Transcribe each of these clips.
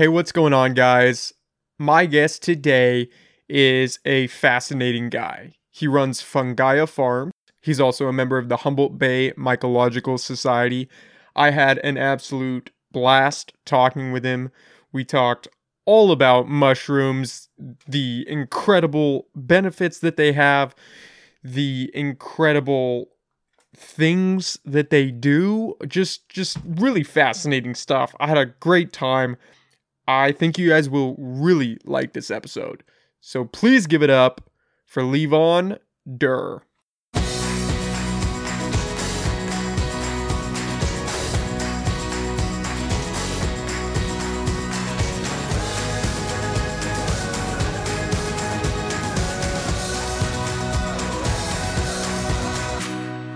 Hey, what's going on, guys? My guest today is a fascinating guy. He runs Fungaia Farm. He's also a member of the Humboldt Bay Mycological Society. I had an absolute blast talking with him. We talked all about mushrooms, the incredible benefits that they have, the incredible things that they do just just really fascinating stuff i had a great time i think you guys will really like this episode so please give it up for levon durr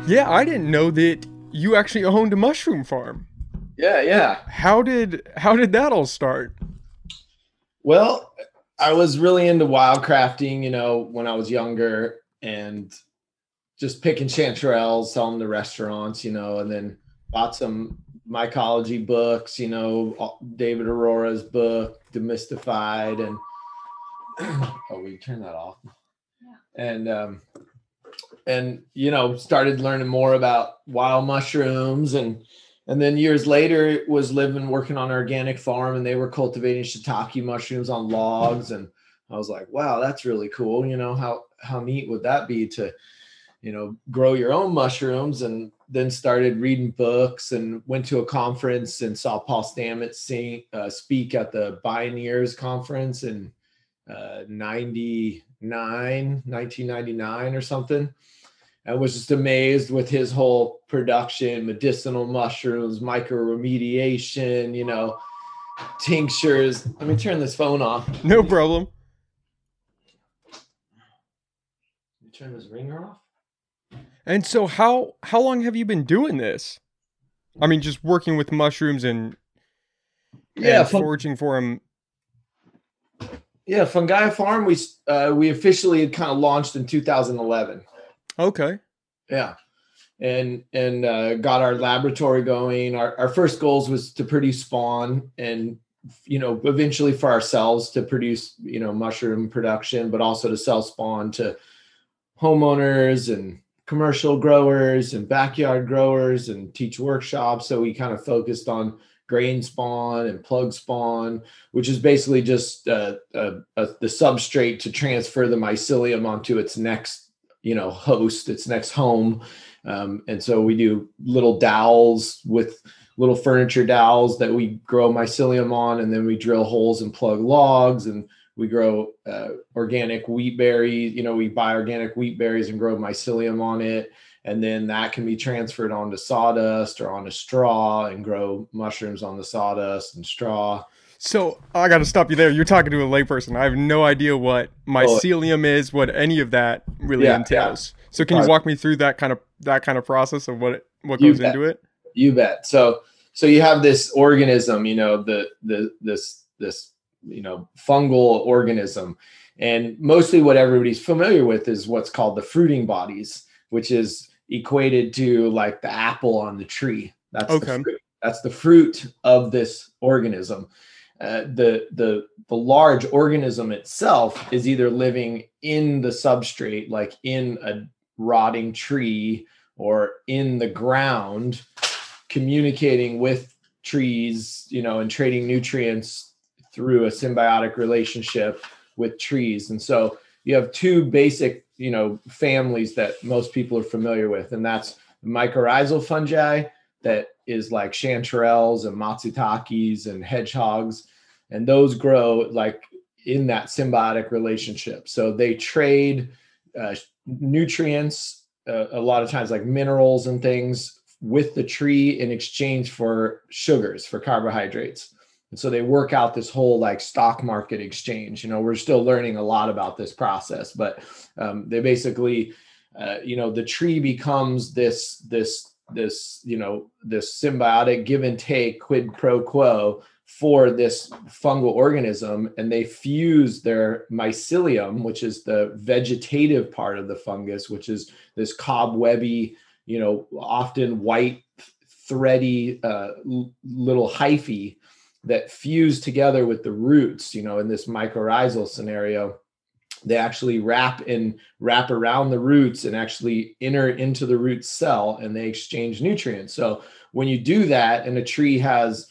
Yeah, I didn't know that you actually owned a mushroom farm. Yeah, yeah. How did how did that all start? Well, I was really into wildcrafting, you know, when I was younger and just picking chanterelles, selling to restaurants, you know, and then bought some mycology books, you know, David Arora's book, Demystified, and oh, we turn that off. Yeah. And um, and you know started learning more about wild mushrooms and and then years later was living working on an organic farm and they were cultivating shiitake mushrooms on logs. And i was like wow that's really cool. You know how how neat would that be to you know grow your own mushrooms? And then started reading books and went to a conference and saw paul stamets sing, uh, speak at the bioneers conference in uh, 99 1999 or something I was just amazed with his whole production, medicinal mushrooms, mycoremediation, you know, tinctures. Let me turn this phone off. No problem. You turn this ringer off. And so how how long have you been doing this? I mean, just working with mushrooms and yeah, and foraging for them. Yeah, Fungaia Farm. We uh, we officially had kind of launched in 2011. Okay. Yeah. And and uh, got our laboratory going. Our, our first goals was to produce spawn and you know eventually for ourselves to produce you know mushroom production, but also to sell spawn to homeowners and commercial growers and backyard growers and teach workshops. So we kind of focused on grain spawn and plug spawn, which is basically just uh, uh, uh, the substrate to transfer the mycelium onto its next you know host its next home. Um, and so we do little dowels with little furniture dowels that we grow mycelium on and then we drill holes and plug logs and we grow uh, organic wheat berries. You know we buy organic wheat berries and grow mycelium on it and then that can be transferred onto sawdust or onto straw and grow mushrooms on the sawdust and straw so I got to stop you there. You're talking to a layperson. I have no idea what oh. mycelium is, what any of that really yeah, entails. Yeah. So can you walk me through that kind of that kind of process of what what goes into it? You bet. So so you have this organism, you know, the the this this you know fungal organism, and mostly what everybody's familiar with is what's called the fruiting bodies, which is equated to like the apple on the tree. That's okay. The That's the fruit of this organism. Uh, the the the large organism itself is either living in the substrate like in a rotting tree or in the ground communicating with trees you know and trading nutrients through a symbiotic relationship with trees. And so you have two basic you know families that most people are familiar with and that's mycorrhizal fungi that is like chanterelles and matsutakis and hedgehogs and those grow like in that symbiotic relationship. So they trade uh, nutrients uh, a lot of times like minerals and things with the tree in exchange for sugars for carbohydrates. And so they work out this whole like stock market exchange. You know we're still learning a lot about this process but um, they basically uh, you know the tree becomes this this this you know this symbiotic give and take quid pro quo for this fungal organism and they fuse their mycelium which is the vegetative part of the fungus which is this cobwebby you know often white thready uh, little hyphae that fuse together with the roots, you know, in this mycorrhizal scenario, they actually wrap and wrap around the roots and actually enter into the root cell and they exchange nutrients. So when you do that and a tree has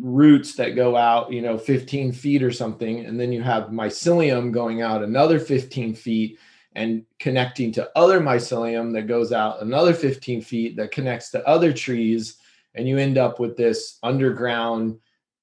roots that go out, you know, 15 feet or something, and then you have mycelium going out another 15 feet and connecting to other mycelium that goes out another 15 feet that connects to other trees, and you end up with this underground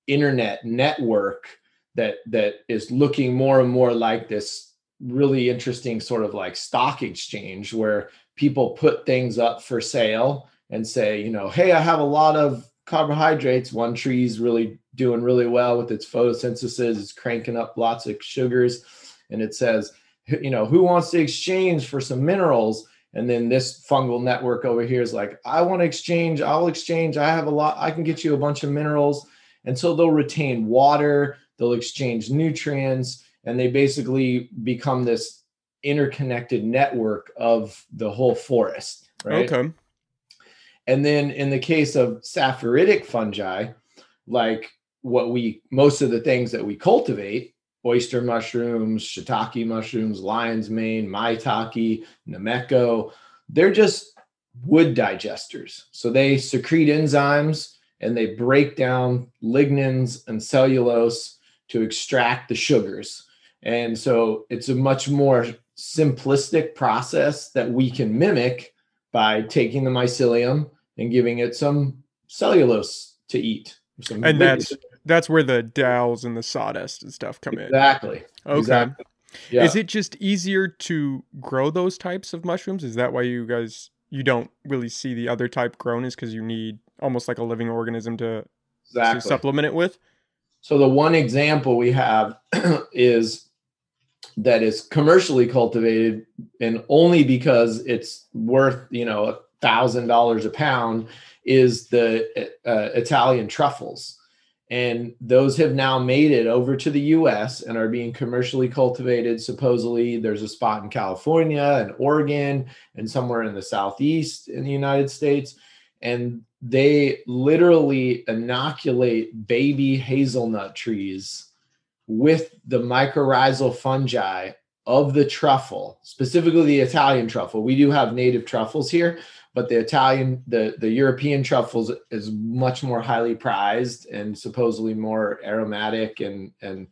internet network that that is looking more and more like this really interesting sort of like stock exchange where people put things up for sale and say you know hey i have a lot of carbohydrates. One tree's really doing really well with its photosynthesis. It's cranking up lots of sugars. And it says you know who wants to exchange for some minerals? And then this fungal network over here is like i want to exchange. I'll exchange. I have a lot. I can get you a bunch of minerals. And so they'll retain water, they'll exchange nutrients, and they basically become this interconnected network of the whole forest. Right. Okay. And then in the case of saprophytic fungi, like what we most of the things that we cultivate, oyster mushrooms, shiitake mushrooms, lion's mane, maitake, nameko, they're just wood digesters. So they secrete enzymes and they break down lignins and cellulose to extract the sugars. And so it's a much more simplistic process that we can mimic by taking the mycelium and giving it some cellulose to eat. and that's that's where the dowels and the sawdust and stuff come in. Exactly. Okay. Exactly. Yeah. Is it just easier to grow those types of mushrooms? Is that why you guys you don't really see the other type grown is because you need almost like a living organism to, exactly. to supplement it with. So the one example we have is that is commercially cultivated and only because it's worth you know a thousand dollars a pound is the uh, Italian truffles. And those have now made it over to the US and are being commercially cultivated. Supposedly, there's a spot in California and Oregon and somewhere in the Southeast in the United States. And they literally inoculate baby hazelnut trees with the mycorrhizal fungi of the truffle, specifically the Italian truffle. We do have native truffles here, but the Italian, the, the European truffles is much more highly prized and supposedly more aromatic and and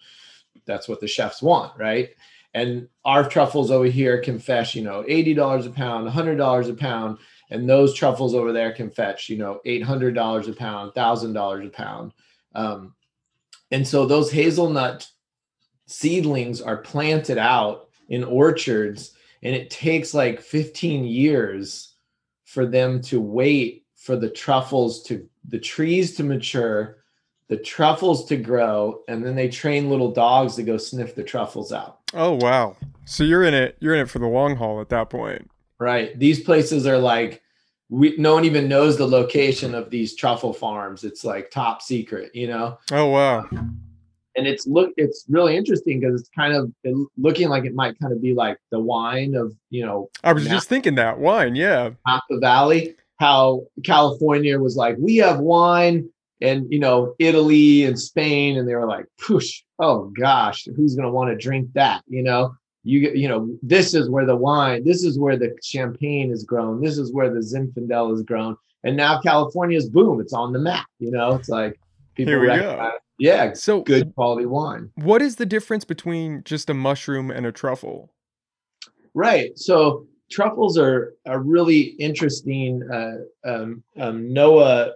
that's what the chefs want, right? And our truffles over here can fetch, you know, $80 a pound, $100 a pound and those truffles over there can fetch you know $800 a pound $1000 a pound um, and so those hazelnut seedlings are planted out in orchards and it takes like 15 years for them to wait for the truffles to the trees to mature the truffles to grow and then they train little dogs to go sniff the truffles out. Oh wow. So you're in it you're in it for the long haul at that point. Right. These places are like we no one even knows the location of these truffle farms. It's like top secret you know? Oh wow. And it's look it's really interesting because it's kind of looking like it might kind of be like the wine of you know i was just thinking that wine yeah. Napa Valley how California was like we have wine and you know Italy and Spain and they were like push oh gosh who's going to want to drink that? You know you you know this is where the wine this is where the champagne is grown this is where the zinfandel is grown and now california's boom it's on the map you know it's like people Here we go. yeah so good quality wine what is the difference between just a mushroom and a truffle right so truffles are a really interesting uh, um, um, noah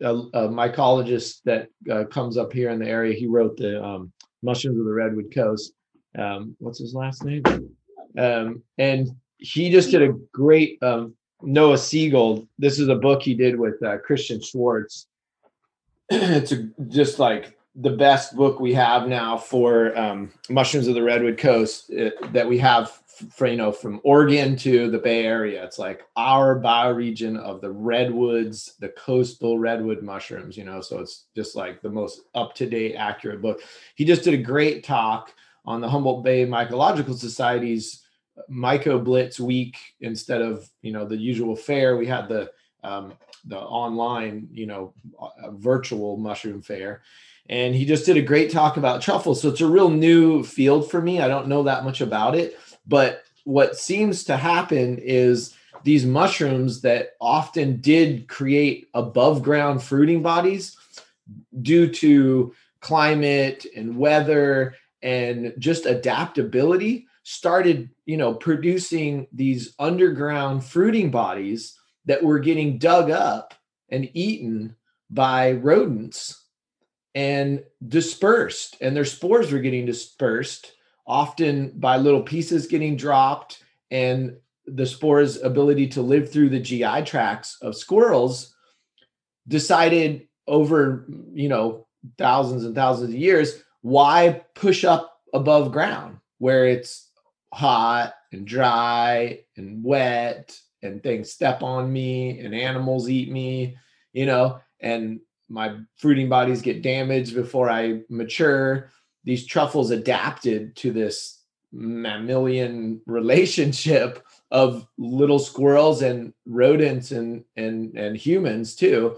a, a, mycologist that uh, comes up here in the area he wrote the um, mushrooms of the redwood coast um, what's his last name? Um, and he just did a great um, Noah Siegel. This is a book he did with uh, Christian Schwartz. it's a, just like the best book we have now for um, mushrooms of the redwood coast uh, that we have for you know from Oregon to the Bay Area. It's like our bioregion of the redwoods, the coastal redwood mushrooms. You know, so it's just like the most up to date, accurate book. He just did a great talk on the Humboldt Bay Mycological Society's Myco Blitz week instead of you know the usual fair. We had the um, the online you know virtual mushroom fair, and he just did a great talk about truffles. So it's a real new field for me. I don't know that much about it, but what seems to happen is these mushrooms that often did create above ground fruiting bodies due to climate and weather and just adaptability started you know producing these underground fruiting bodies that were getting dug up and eaten by rodents and dispersed and their spores were getting dispersed often by little pieces getting dropped and the spores ability to live through the gi tracts of squirrels decided over you know thousands and thousands of years why push up above ground where it's hot and dry and wet and things step on me and animals eat me you know and my fruiting bodies get damaged before i mature. These truffles adapted to this mammalian relationship of little squirrels and rodents and and and humans too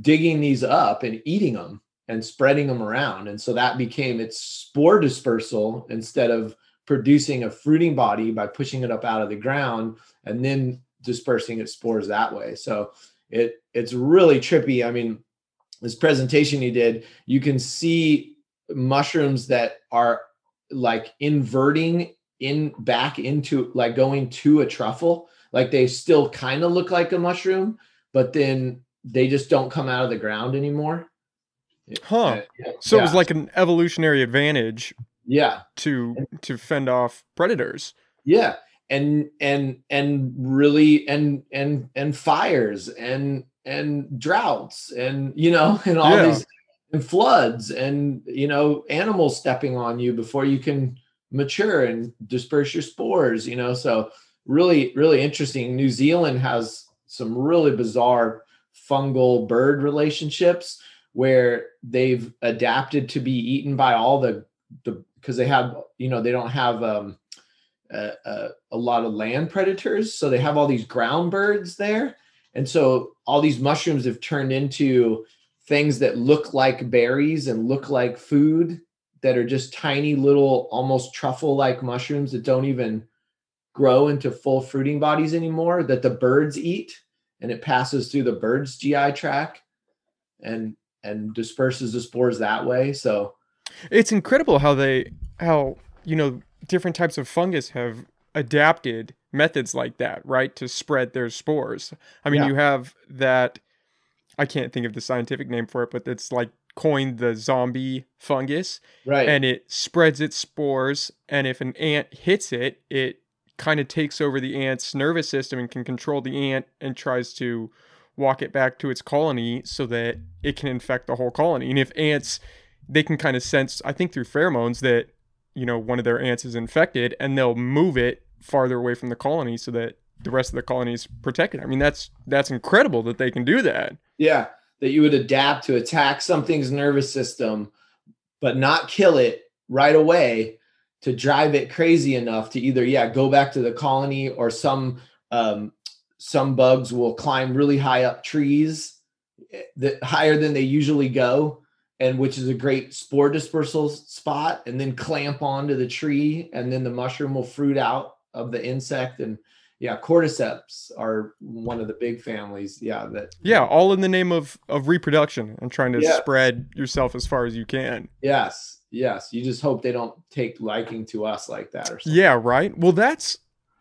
digging these up and eating them and spreading them around. And so that became its spore dispersal instead of producing a fruiting body by pushing it up out of the ground and then dispersing its spores that way. So it it's really trippy. I mean this presentation he did you can see mushrooms that are like inverting in back into like going to a truffle. Like they still kind of look like a mushroom but then they just don't come out of the ground anymore huh yeah. so yeah. it was like an evolutionary advantage yeah to to fend off predators yeah and and and really and and and fires and and droughts and you know and all yeah. these and floods and you know animals stepping on you before you can mature and disperse your spores you know so really really interesting new zealand has some really bizarre fungal bird relationships where they've adapted to be eaten by all the the because they have you know they don't have um a, a, a lot of land predators so they have all these ground birds there. And so all these mushrooms have turned into things that look like berries and look like food that are just tiny little almost truffle like mushrooms that don't even grow into full fruiting bodies anymore that the birds eat and it passes through the bird's GI tract. And and disperses the spores that way so it's incredible how they how you know different types of fungus have adapted methods like that right to spread their spores i mean yeah. you have that I can't think of the scientific name for it, but it's like coined the zombie fungus. Right. And it spreads its spores. And if an ant hits it, it kind of takes over the ant's nervous system and can control the ant and tries to walk it back to its colony so that it can infect the whole colony. And if ants, they can kind of sense, I think through pheromones, that, you know, one of their ants is infected and they'll move it farther away from the colony so that the rest of the colony is protected. I mean, that's that's incredible that they can do that. Yeah, that you would adapt to attack something's nervous system, but not kill it right away to drive it crazy enough to either yeah go back to the colony or some um, some bugs will climb really high up trees eh, that higher than they usually go and which is a great spore dispersal spot and then clamp onto the tree and then the mushroom will fruit out of the insect and yeah, cordyceps are one of the big families. Yeah, that yeah, all in the name of of reproduction and trying to yeah. spread yourself as far as you can. Yes, yes. You just hope they don't take liking to us like that or something. Yeah, right. Well, that's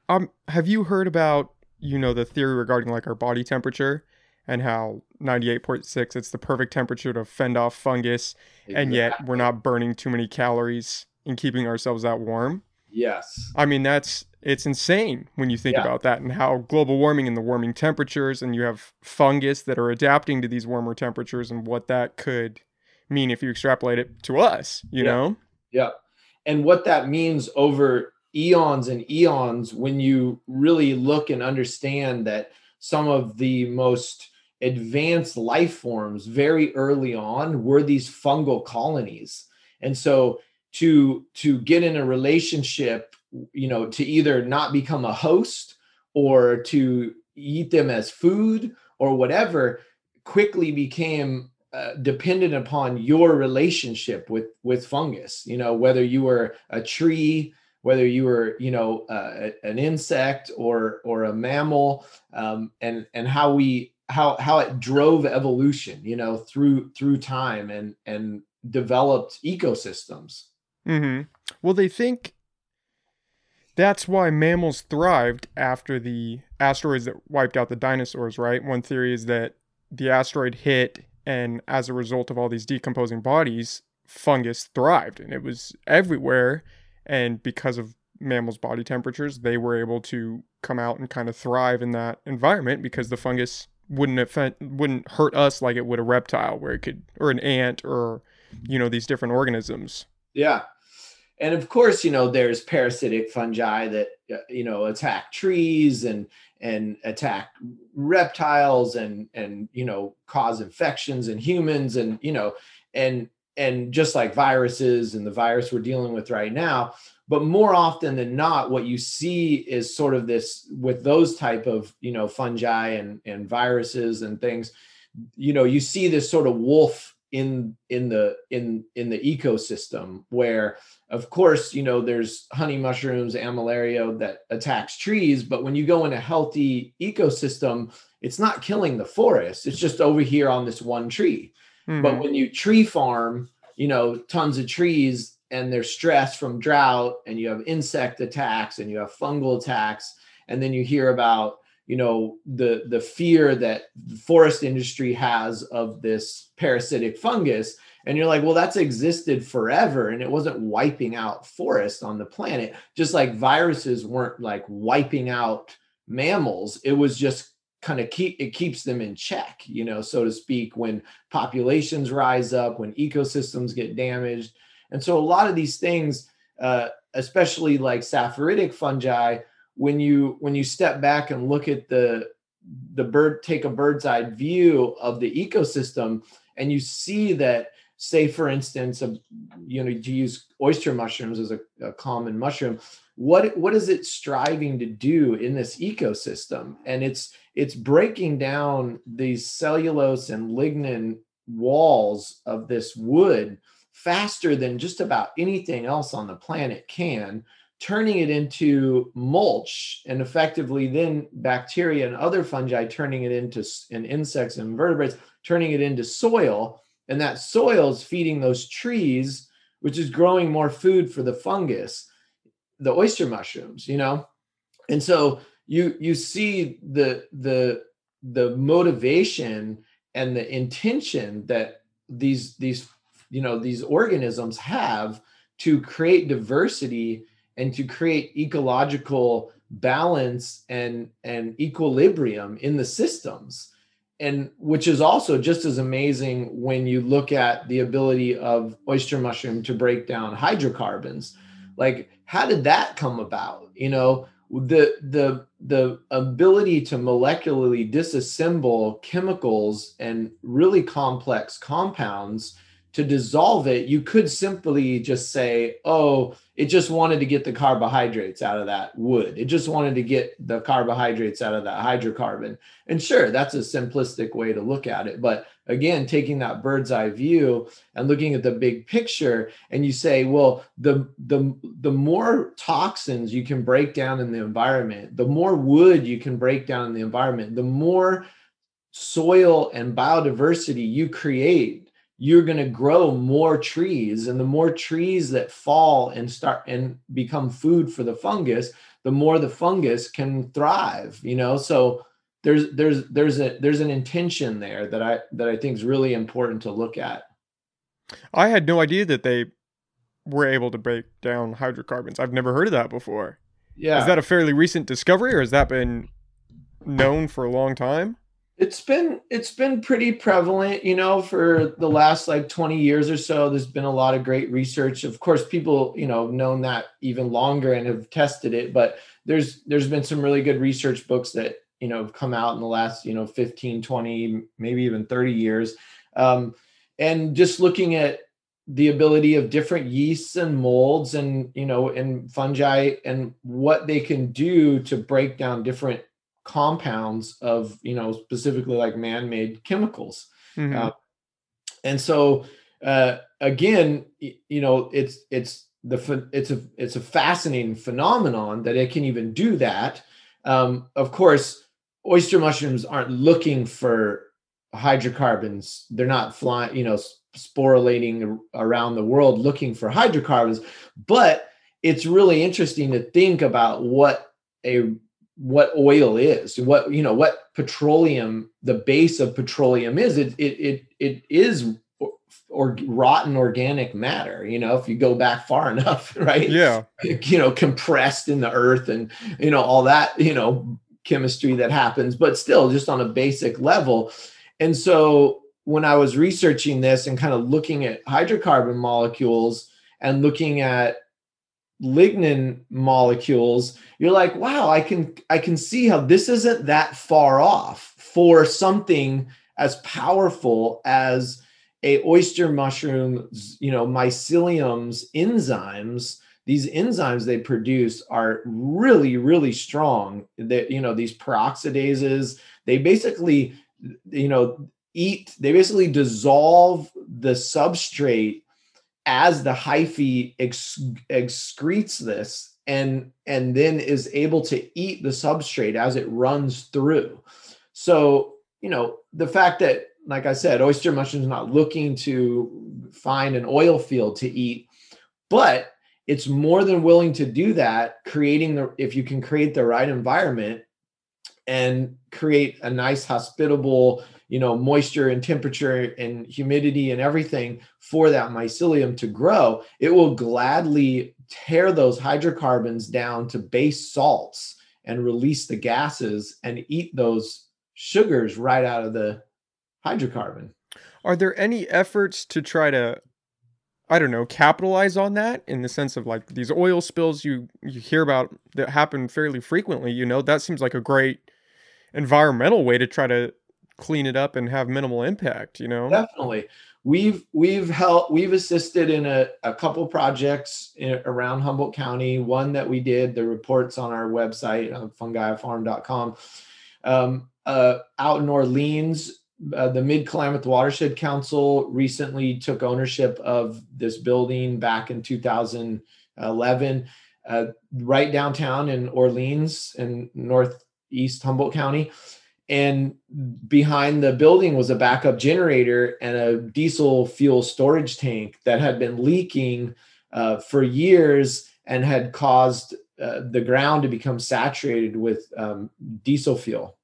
um. Have you heard about you know the theory regarding like our body temperature and how 98.6 it's the perfect temperature to fend off fungus exactly. and yet we're not burning too many calories in keeping ourselves that warm yes i mean that's it's insane when you think yeah. about that and how global warming and the warming temperatures and you have fungus that are adapting to these warmer temperatures and what that could mean if you extrapolate it to us you yeah. know yeah and what that means over eons and eons when you really look and understand that some of the most advanced life forms very early on were these fungal colonies. And so to to get in a relationship you know to either not become a host or to eat them as food or whatever quickly became uh, dependent upon your relationship with with fungus you know whether you were a tree whether you were you know uh, an insect or or a mammal um, and and how we how how it drove evolution you know through through time and and developed ecosystems. Mm-hmm. well they think that's why mammals thrived after the asteroids that wiped out the dinosaurs right? One theory is that the asteroid hit and as a result of all these decomposing bodies fungus thrived and it was everywhere and because of mammals body temperatures they were able to come out and kind of thrive in that environment because the fungus wouldn't affect, wouldn't hurt us like it would a reptile where it could or an ant or you know these different organisms. Yeah. And of course you know there's parasitic fungi that uh, you know attack trees and and attack reptiles and and you know cause infections in humans and you know and and just like viruses and the virus we're dealing with right now but more often than not what you see is sort of this with those type of you know fungi and and viruses and things you know you see this sort of wolf in in the in in the ecosystem where of course you know there's honey mushrooms Armillaria that attacks trees but when you go in a healthy ecosystem it's not killing the forest. It's just over here on this one tree mm-hmm. but when you tree farm you know tons of trees and they're stressed from drought and you have insect attacks and you have fungal attacks and then you hear about you know the the fear that the forest industry has of this parasitic fungus and you're like well that's existed forever and it wasn't wiping out forests on the planet just like viruses weren't like wiping out mammals it was just kind of keep it keeps them in check you know so to speak when populations rise up when ecosystems get damaged. And so a lot of these things, uh, especially like saprophytic fungi, when you when you step back and look at the the bird take a bird's eye view of the ecosystem and you see that say for instance a, you know to use oyster mushrooms as a, a, common mushroom what what is it striving to do in this ecosystem? And it's it's breaking down these cellulose and lignin walls of this wood faster than just about anything else on the planet can, turning it into mulch and effectively then bacteria and other fungi turning it into and insects and vertebrates turning it into soil. And that soil is feeding those trees which is growing more food for the fungus the oyster mushrooms you know? And so you you see the the the motivation and the intention that these these you know these organisms have to create diversity and to create ecological balance and and equilibrium in the systems. And which is also just as amazing when you look at the ability of oyster mushroom to break down hydrocarbons. Like how did that come about? You know the the the ability to molecularly disassemble chemicals and really complex compounds to dissolve it, you could simply just say, oh, it just wanted to get the carbohydrates out of that wood. It just wanted to get the carbohydrates out of that hydrocarbon. And sure, that's a simplistic way to look at it. But again, taking that bird's eye view and looking at the big picture, and you say, well, the the the more toxins you can break down in the environment, the more wood you can break down in the environment, the more soil and biodiversity you create you're going to grow more trees. And the more trees that fall and start and become food for the fungus the more the fungus can thrive you know? So there's there's there's a there's an intention there that i that i think is really important to look at. I had no idea that they were able to break down hydrocarbons. I've never heard of that before. Yeah. is that a fairly recent discovery or has that been known for a long time? It's been it's been pretty prevalent you know for the last like 20 years or so. There's been a lot of great research. Of course people you know known that even longer and have tested it but there's there's been some really good research books that you know have come out in the last you know 15 20 maybe even 30 years um, and just looking at the ability of different yeasts and molds and you know and fungi and what they can do to break down different compounds of you know specifically like man-made chemicals mm-hmm. uh, and so uh, again, you know, it's it's the it's a it's a fascinating phenomenon that it can even do that. Um, of course, oyster mushrooms aren't looking for hydrocarbons. They're not flying, you know, sporulating around the world looking for hydrocarbons. But it's really interesting to think about what a what oil is, what you know, what petroleum, the base of petroleum is. It it it it is or rotten organic matter you know if you go back far enough right yeah you know compressed in the earth and you know all that you know chemistry that happens but still just on a basic level. And so when i was researching this and kind of looking at hydrocarbon molecules and looking at lignin molecules you're like wow i can i can see how this isn't that far off for something as powerful as a oyster mushroom, you know, mycelium's enzymes, these enzymes they produce are really, really strong. That you know, these peroxidases, they basically, you know, eat, they basically dissolve the substrate as the hyphae excretes this and and then is able to eat the substrate as it runs through so you know the fact that like I said, oyster mushrooms not looking to find an oil field to eat, but it's more than willing to do that, creating the if you can create the right environment and create a nice hospitable, you know, moisture and temperature and humidity and everything for that mycelium to grow, it will gladly tear those hydrocarbons down to base salts and release the gases and eat those sugars right out of the hydrocarbon. Are there any efforts to try to I don't know, capitalize on that in the sense of like these oil spills you you hear about that happen fairly frequently, you know, that seems like a great environmental way to try to clean it up and have minimal impact, you know. Definitely. We've we've helped we've assisted in a, a couple projects in, around Humboldt County. One that we did, the reports on our website, on fungaiafarm.com. Um, uh, out in Orleans, uh, the Mid Klamath Watershed Council recently took ownership of this building back in 2011, uh, right downtown in Orleans in northeast Humboldt County. And behind the building was a backup generator and a diesel fuel storage tank that had been leaking uh, for years and had caused uh, the ground to become saturated with um, diesel fuel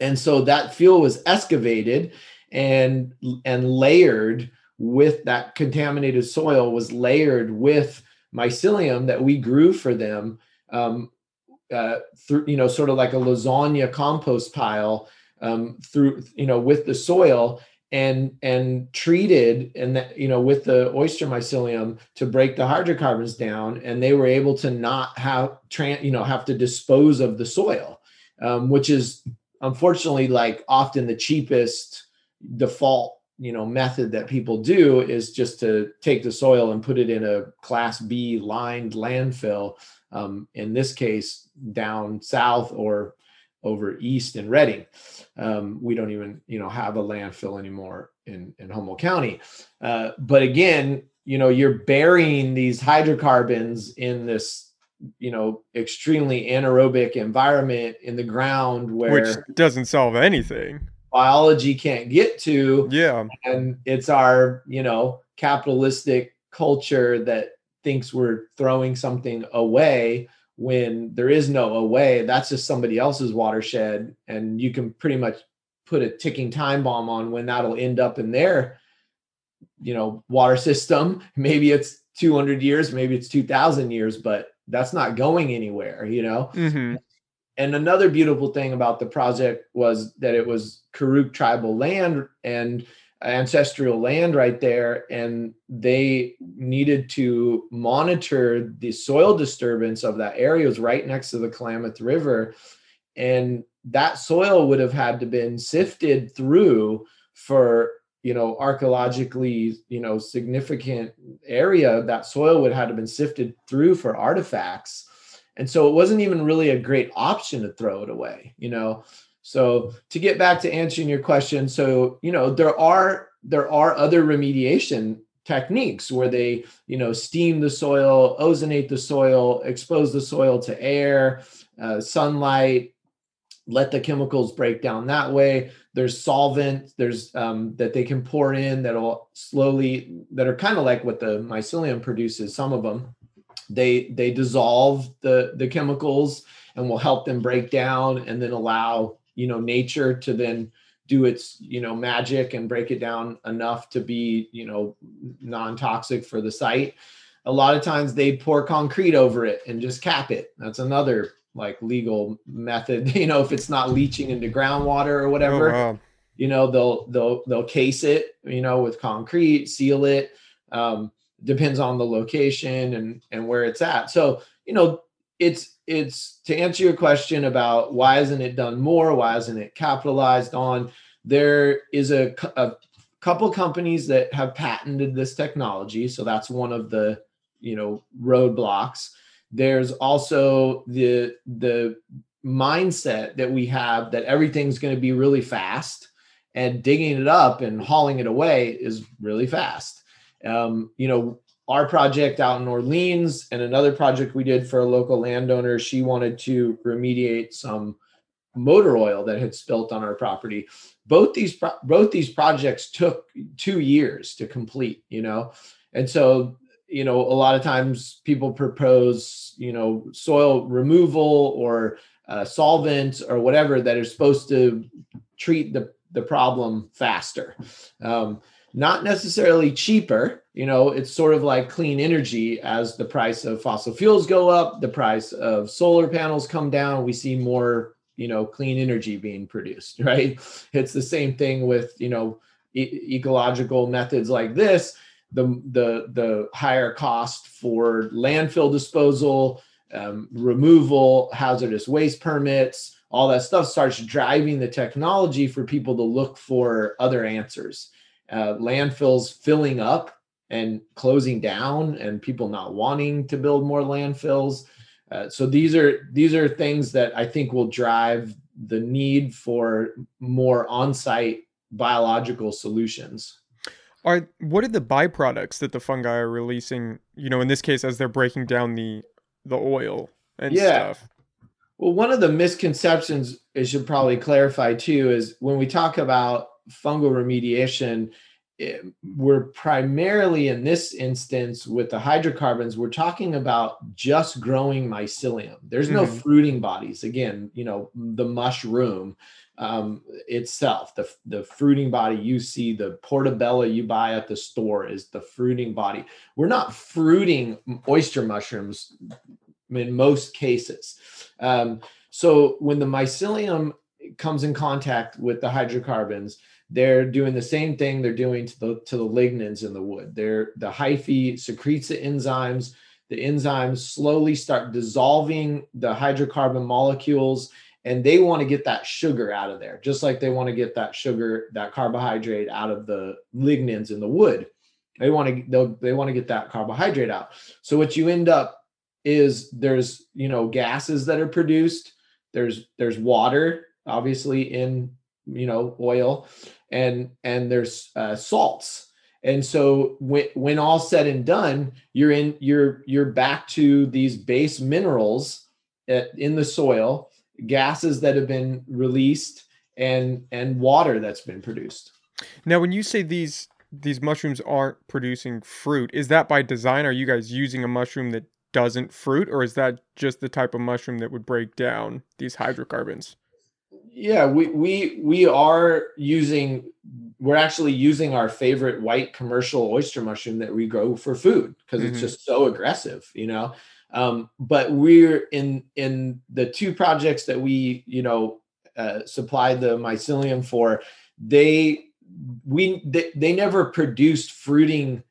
and so that fuel was excavated and and layered with that contaminated soil was layered with mycelium that we grew for them um, uh, through you know sort of like a lasagna compost pile um, through you know with the soil and and treated and that you know with the oyster mycelium to break the hydrocarbons down. And they were able to not have you know have to dispose of the soil um, which is unfortunately like often the cheapest default you know method that people do is just to take the soil and put it in a class b lined landfill um, in this case down south or over east in Redding. um, we don't even you know have a landfill anymore in in humboldt county uh, but again you know you're burying these hydrocarbons in this you know extremely anaerobic environment in the ground where which doesn't solve anything. biology can't get to. Yeah. And it's our you know capitalistic culture that thinks we're throwing something away when there is no away. That's just somebody else's watershed. And you can pretty much put a ticking time bomb on when that'll end up in their you know water system. Maybe it's 200 years maybe it's 2000 years but that's not going anywhere, you know? Mm-hmm. And another beautiful thing about the project was that it was Karuk tribal land and ancestral land right there. And they needed to monitor the soil disturbance of that area. It was right next to the Klamath River. And that soil would have had to been sifted through for you know archaeologically you know significant area that soil would have to been sifted through for artifacts. And so it wasn't even really a great option to throw it away you know? So to get back to answering your question so you know there are there are other remediation techniques where they you know steam the soil ozonate the soil expose the soil to air uh, sunlight let the chemicals break down that way. There's solvent there's um, that they can pour in that'll slowly that are kind of like what the mycelium produces some of them they they dissolve the the chemicals and will help them break down and then allow you know nature to then do its you know magic and break it down enough to be you know non-toxic for the site. A lot of times they pour concrete over it and just cap it. That's another like legal method you know if it's not leaching into groundwater or whatever oh, wow. you know they'll they'll they'll case it you know with concrete seal it um, depends on the location and and where it's at. So you know it's it's to answer your question about why isn't it done more why isn't it capitalized on there is a, a couple companies that have patented this technology. So that's one of the you know roadblocks there's also the the mindset that we have that everything's going to be really fast and digging it up and hauling it away is really fast um, you know our project out in Orleans and another project we did for a local landowner. She wanted to remediate some motor oil that had spilt on our property. Both these pro- both these projects took two years to complete. You know, and so you know a lot of times people propose you know soil removal or uh, solvent or whatever that are supposed to treat the the problem faster. Um, not necessarily cheaper. You know, it's sort of like clean energy as the price of fossil fuels go up, the price of solar panels come down, we see more, you know, clean energy being produced, right? It's the same thing with, you know, e- ecological methods like this, the the the higher cost for landfill disposal, um, removal, hazardous waste permits, all that stuff starts driving the technology for people to look for other answers. Uh, landfills filling up and closing down and people not wanting to build more landfills. Uh, so these are these are things that i think will drive the need for more on-site biological solutions are what are the byproducts that the fungi are releasing you know in this case as they're breaking down the the oil and yeah. stuff well one of the misconceptions i should probably clarify too is when we talk about fungal remediation, it, we're primarily in this instance with the hydrocarbons, we're talking about just growing mycelium. There's no mm-hmm. fruiting bodies. Again, you know, the mushroom um, itself, the, the fruiting body you see, the portabella you buy at the store is the fruiting body. We're not fruiting oyster mushrooms in most cases. Um, so when the mycelium comes in contact with the hydrocarbons, they're doing the same thing they're doing to the to the lignins in the wood. They're the hyphae secretes the enzymes. The enzymes slowly start dissolving the hydrocarbon molecules and they want to get that sugar out of there, just like they want to get that sugar, that carbohydrate out of the lignins in the wood. They want to they want to get that carbohydrate out. So what you end up is there's you know gases that are produced. There's there's water obviously in you know oil and and there's uh, salts and so when, when all said and done you're in you're you're back to these base minerals at, in the soil gases that have been released and and water that's been produced. Now when you say these these mushrooms aren't producing fruit is that by design? Are you guys using a mushroom that doesn't fruit or is that just the type of mushroom that would break down these hydrocarbons? Yeah we we we are using we're actually using our favorite white commercial oyster mushroom that we grow for food because mm-hmm. it's just so aggressive you know um, but we're in in the two projects that we you know uh, supply the mycelium for they we they, they never produced fruiting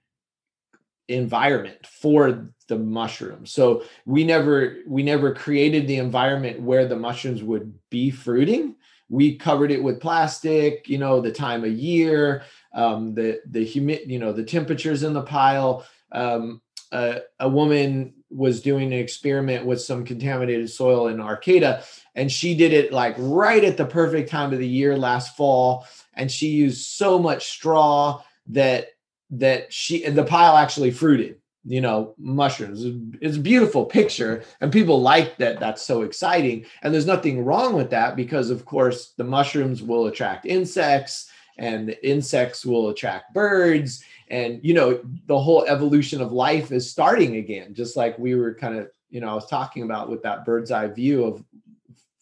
environment for the mushrooms. So we never we never created the environment where the mushrooms would be fruiting. We covered it with plastic, you know, the time of year, um, the the humid, you know, the temperatures in the pile. Um, uh, a woman was doing an experiment with some contaminated soil in Arcata, and she did it like right at the perfect time of the year last fall and she used so much straw that that she the pile actually fruited you know mushrooms. It's a beautiful picture and people like that that's so exciting and there's nothing wrong with that because of course the mushrooms will attract insects and the insects will attract birds. And you know the whole evolution of life is starting again just like we were kind of you know i was talking about with that bird's eye view of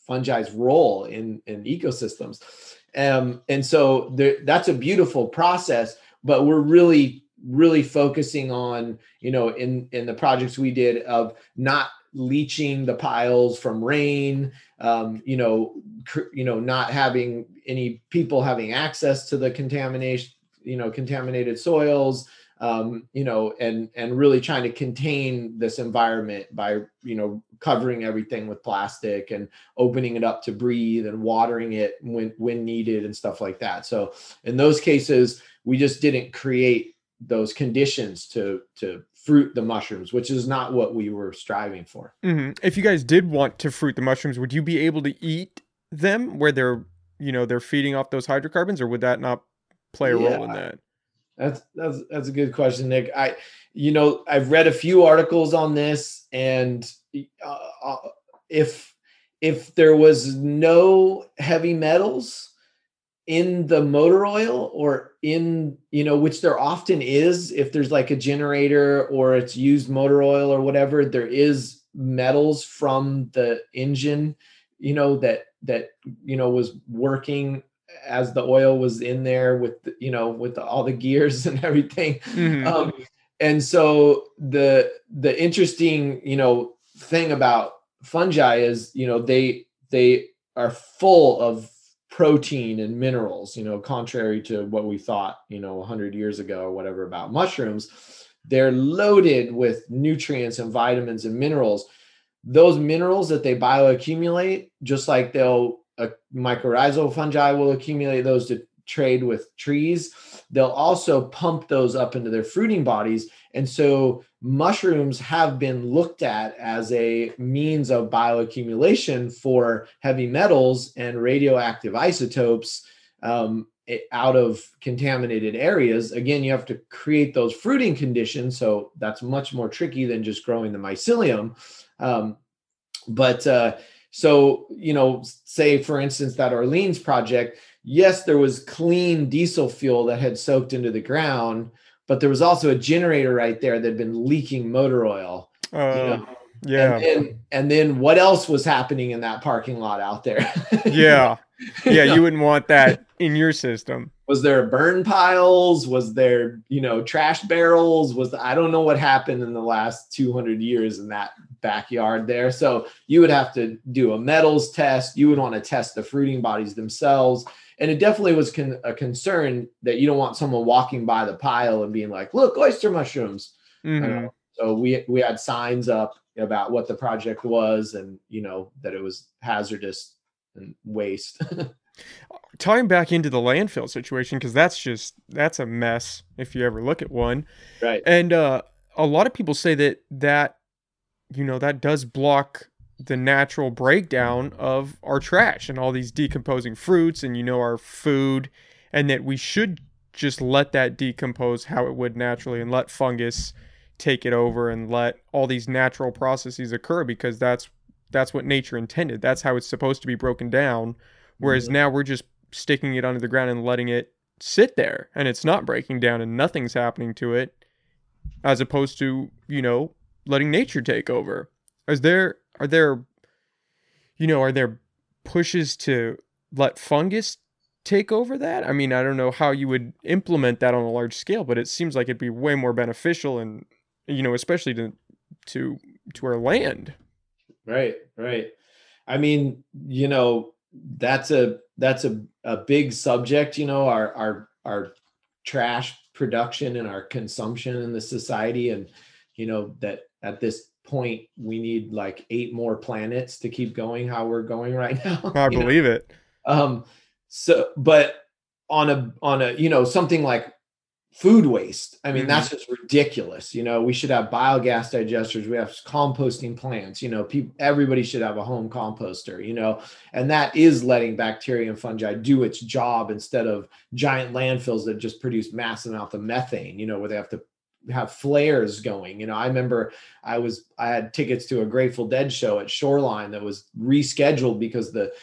fungi's role in in ecosystems. Um, and so there, that's a beautiful process but we're really really focusing on you know in in the projects we did of not leaching the piles from rain um, you know cr- you know not having any people having access to the contamination you know contaminated soils um, you know and and really trying to contain this environment by you know covering everything with plastic and opening it up to breathe and watering it when when needed and stuff like that. So in those cases we just didn't create those conditions to to fruit the mushrooms, which is not what we were striving for. Mm-hmm. If you guys did want to fruit the mushrooms, would you be able to eat them where they're you know they're feeding off those hydrocarbons, or would that not play a yeah, role in that? That's that's that's a good question, Nick. I you know I've read a few articles on this, and uh, uh if if there was no heavy metals in the motor oil or in you know which there often is if there's like a generator or it's used motor oil or whatever there is metals from the engine you know that that you know was working as the oil was in there with you know with the, all the gears and everything mm-hmm. um, and so the the interesting you know thing about fungi is you know they they are full of protein and minerals, you know, contrary to what we thought, you know, 100 years ago or whatever about mushrooms. They're loaded with nutrients and vitamins and minerals. Those minerals that they bioaccumulate, just like they'll uh, mycorrhizal fungi will accumulate those to trade with trees, they'll also pump those up into their fruiting bodies. And so mushrooms have been looked at as a means of bioaccumulation for heavy metals and radioactive isotopes um, out of contaminated areas. Again, you have to create those fruiting conditions. So that's much more tricky than just growing the mycelium. Um, but uh, so, you know, say for instance, that Orleans project, yes, there was clean diesel fuel that had soaked into the ground but there was also a generator right there that had been leaking motor oil. Uh, you know? Yeah. And then, and then what else was happening in that parking lot out there? yeah. Yeah, you wouldn't want that in your system. Was there burn piles? Was there, you know, trash barrels? Was the, I don't know what happened in the last 200 years in that backyard there. So you would have to do a metals test. You would want to test the fruiting bodies themselves and it definitely was con- a concern that you don't want someone walking by the pile and being like, "Look, oyster mushrooms." Mm-hmm. So we we had signs up about what the project was, and you know that it was hazardous and waste. Tying back into the landfill situation because that's just that's a mess if you ever look at one. Right. And uh, a lot of people say that that you know that does block the natural breakdown of our trash and all these decomposing fruits and you know our food and that we should just let that decompose how it would naturally and let fungus take it over and let all these natural processes occur because that's that's what nature intended. That's how it's supposed to be broken down. Whereas mm-hmm. now we're just sticking it under the ground and letting it sit there and it's not breaking down and nothing's happening to it as opposed to you know letting nature take over. Is there are there you know are there pushes to let fungus take over that? I mean i don't know how you would implement that on a large scale but it seems like it'd be way more beneficial and you know especially to to to our land. Right right. I mean you know that's a that's a, a big subject you know our our our trash production and our consumption in the society and you know that at this point we need like eight more planets to keep going how we're going right now i believe know? it um so but on a on a you know something like food waste. I mean, Mhm. that's just ridiculous. You know, we should have biogas digesters. We have composting plants. You know, people, everybody should have a home composter. You know, and that is letting bacteria and fungi do its job instead of giant landfills that just produce massive amounts of methane. You know, where they have to have flares going. You know, I remember I was I had tickets to a Grateful Dead show at Shoreline that was rescheduled because the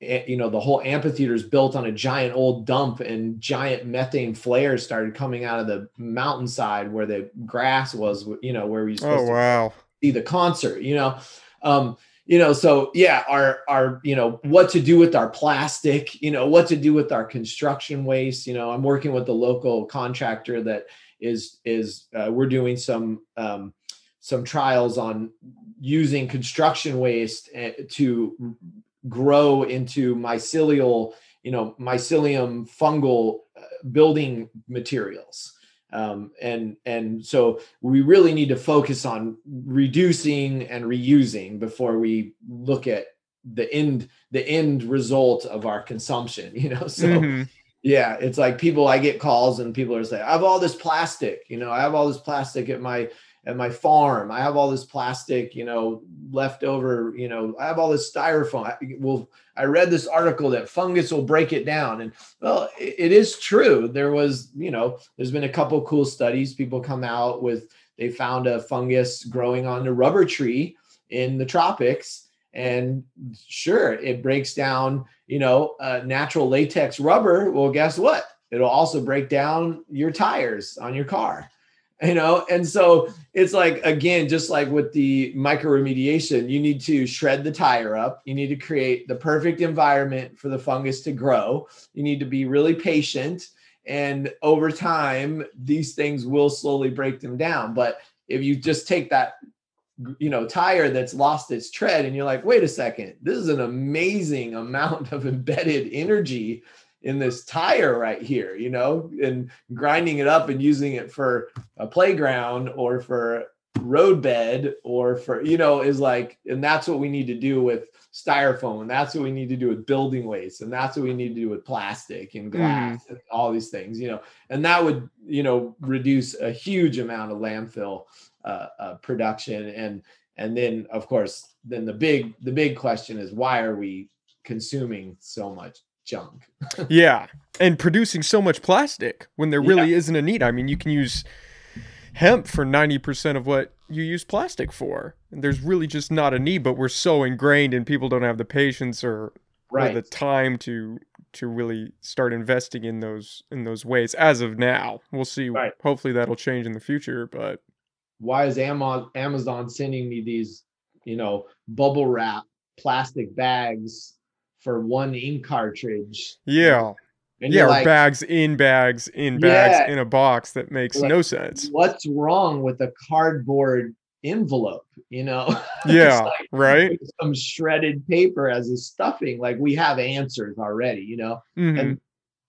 you know the whole amphitheater is built on a giant old dump and giant methane flares started coming out of the mountainside where the grass was you know where we supposed Oh to wow. see the concert you know um you know so yeah our our you know what to do with our plastic you know what to do with our construction waste you know i'm working with the local contractor that is is uh, we're doing some um some trials on using construction waste eh, to grow into mycelial you know mycelium fungal uh, building materials um, and and so we really need to focus on reducing and reusing before we look at the end the end result of our consumption you know so Mhm. Yeah it's like people i get calls and people are saying i have all this plastic you know i have all this plastic at my at my farm. I have all this plastic you know left over you know i have all this styrofoam. I, well i read this article that fungus will break it down. And well it, it is true. There was you know there's been a couple cool studies. People come out with they found a fungus growing on a rubber tree in the tropics. And sure it breaks down you know uh, natural latex rubber well guess what? It'll also break down your tires on your car you know? And so it's like again just like with the mycoremediation you need to shred the tire up. You need to create the perfect environment for the fungus to grow. You need to be really patient and over time these things will slowly break them down. But if you just take that you know tire that's lost its tread and you're like wait a second this is an amazing amount of embedded energy in this tire right here you know and grinding it up and using it for a playground or for roadbed or for you know is like and that's what we need to do with styrofoam and that's what we need to do with building waste and that's what we need to do with plastic and mm-hmm. glass and all these things you know and that would you know reduce a huge amount of landfill uh, uh, production and and then of course then the big the big question is why are we consuming so much junk Yeah, and producing so much plastic when there Yeah. really isn't a need. I mean, you can use hemp for 90% of what you use plastic for. And there's really just not a need, but we're so ingrained and people don't have the patience or, or the time to to really start investing in those in those ways as of now. We'll see. Right. Hopefully that'll change in the future, but why is Amazon sending me these, you know, bubble wrap plastic bags for one ink cartridge? yeah. And yeah, or like, bags in bags in bags Yeah. in a box that makes Like- no sense. what's wrong with a cardboard envelope? You know? Yeah, like, right? some shredded paper as a stuffing. Like we have answers already, you know? Mhm. and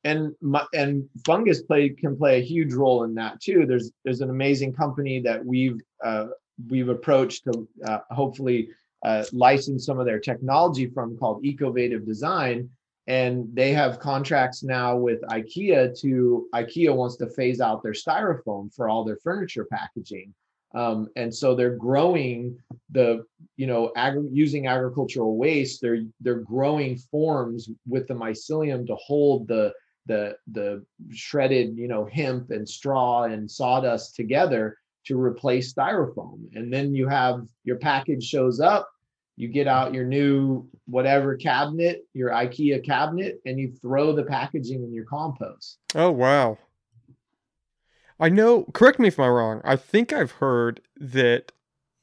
and and fungus play can play a huge role in that too. There's there's an amazing company that we've uh, we've approached to uh, hopefully uh, license some of their technology from called Ecovative Design, and they have contracts now with IKEA to IKEA wants to phase out their styrofoam for all their furniture packaging. Um, and so they're growing the you know using agricultural waste they're they're growing forms with the mycelium to hold the the the shredded you know hemp and straw and sawdust together to replace styrofoam and then you have your package shows up you get out your new whatever cabinet your ikea cabinet and you throw the packaging in your compost Oh wow. I know, correct me if I'm wrong. I think I've heard that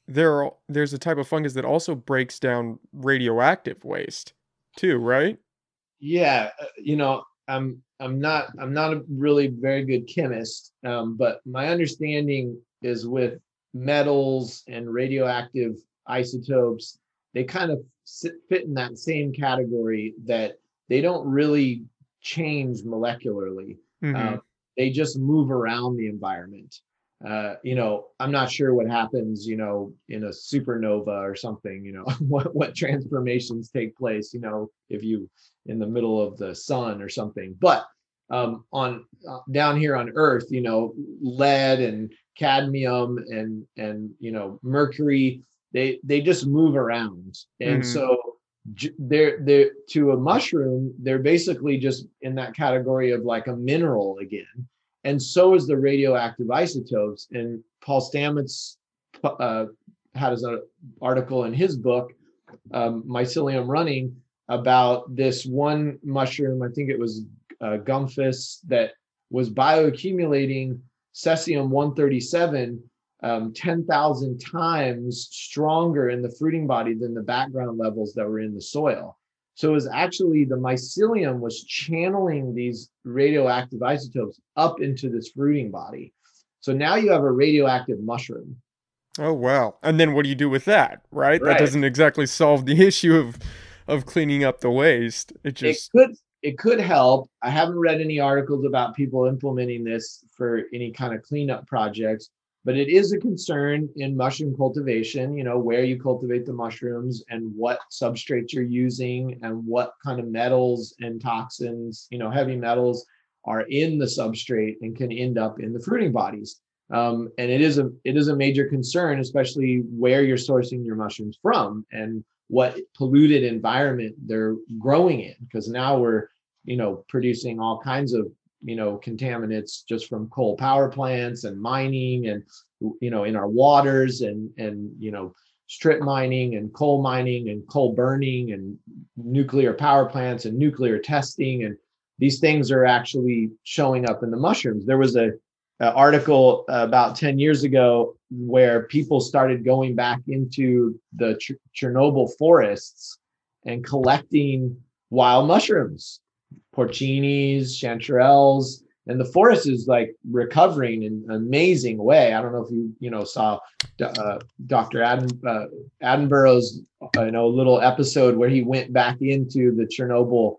there are, there's a type of fungus that also breaks down radioactive waste too, right? yeah uh, you know i'm i'm not i'm not a really very good chemist um, but my understanding is with metals and radioactive isotopes they kind of sit, fit in that same category that they don't really change molecularly Mhm. uh, they just move around the environment uh, you know i'm not sure what happens you know in a supernova or something you know what, what transformations take place you know if you in the middle of the sun or something. But um, on uh, down here on Earth, you know, lead and cadmium and and you know mercury, they they just move around, and Mhm. so they're they're to a mushroom, they're basically just in that category of like a mineral again, and so is the radioactive isotopes. And Paul Stamets uh, had his uh, article in his book, um, Mycelium Running, about this one mushroom. I think it was uh, Gumphus that was bioaccumulating cesium 137 um, 10,000 times stronger in the fruiting body than the background levels that were in the soil. So it was actually the mycelium was channeling these radioactive isotopes up into this fruiting body. So now you have a radioactive mushroom. Oh wow. And then what do you do with that, right? Right. That doesn't exactly solve the issue of of cleaning up the waste. It just it could it could help. I haven't read any articles about people implementing this for any kind of cleanup projects, but it is a concern in mushroom cultivation, you know, where you cultivate the mushrooms and what substrates you're using and what kind of metals and toxins, you know, heavy metals are in the substrate and can end up in the fruiting bodies. Um, and it is a it is a major concern, especially where you're sourcing your mushrooms from and what polluted environment they're growing in because now we're you know producing all kinds of you know contaminants just from coal power plants and mining and you know in our waters and and you know strip mining and coal mining and coal burning and nuclear power plants and nuclear testing. And these things are actually showing up in the mushrooms. There was a, a article about 10 years ago where people started going back into the Ch- Chernobyl forests and collecting wild mushrooms, porcinis, chanterelles, and the forest is like recovering in an amazing way. I don't know if you you know saw uh, Dr. Adam uh, Attenborough's uh, you know little episode where he went back into the Chernobyl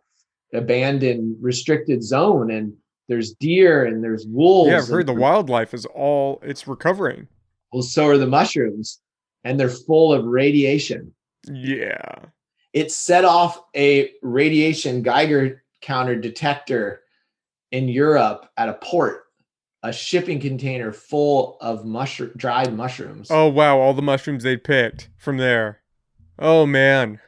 abandoned restricted zone and there's deer and there's wolves. Yeah, I've heard the wildlife is all it's recovering. well, so are the mushrooms, and they're full of radiation. Yeah. It set off a radiation Geiger counter detector in Europe at a port, a shipping container full of mushroom dried mushrooms. Oh wow, all the mushrooms they picked from there. Oh man.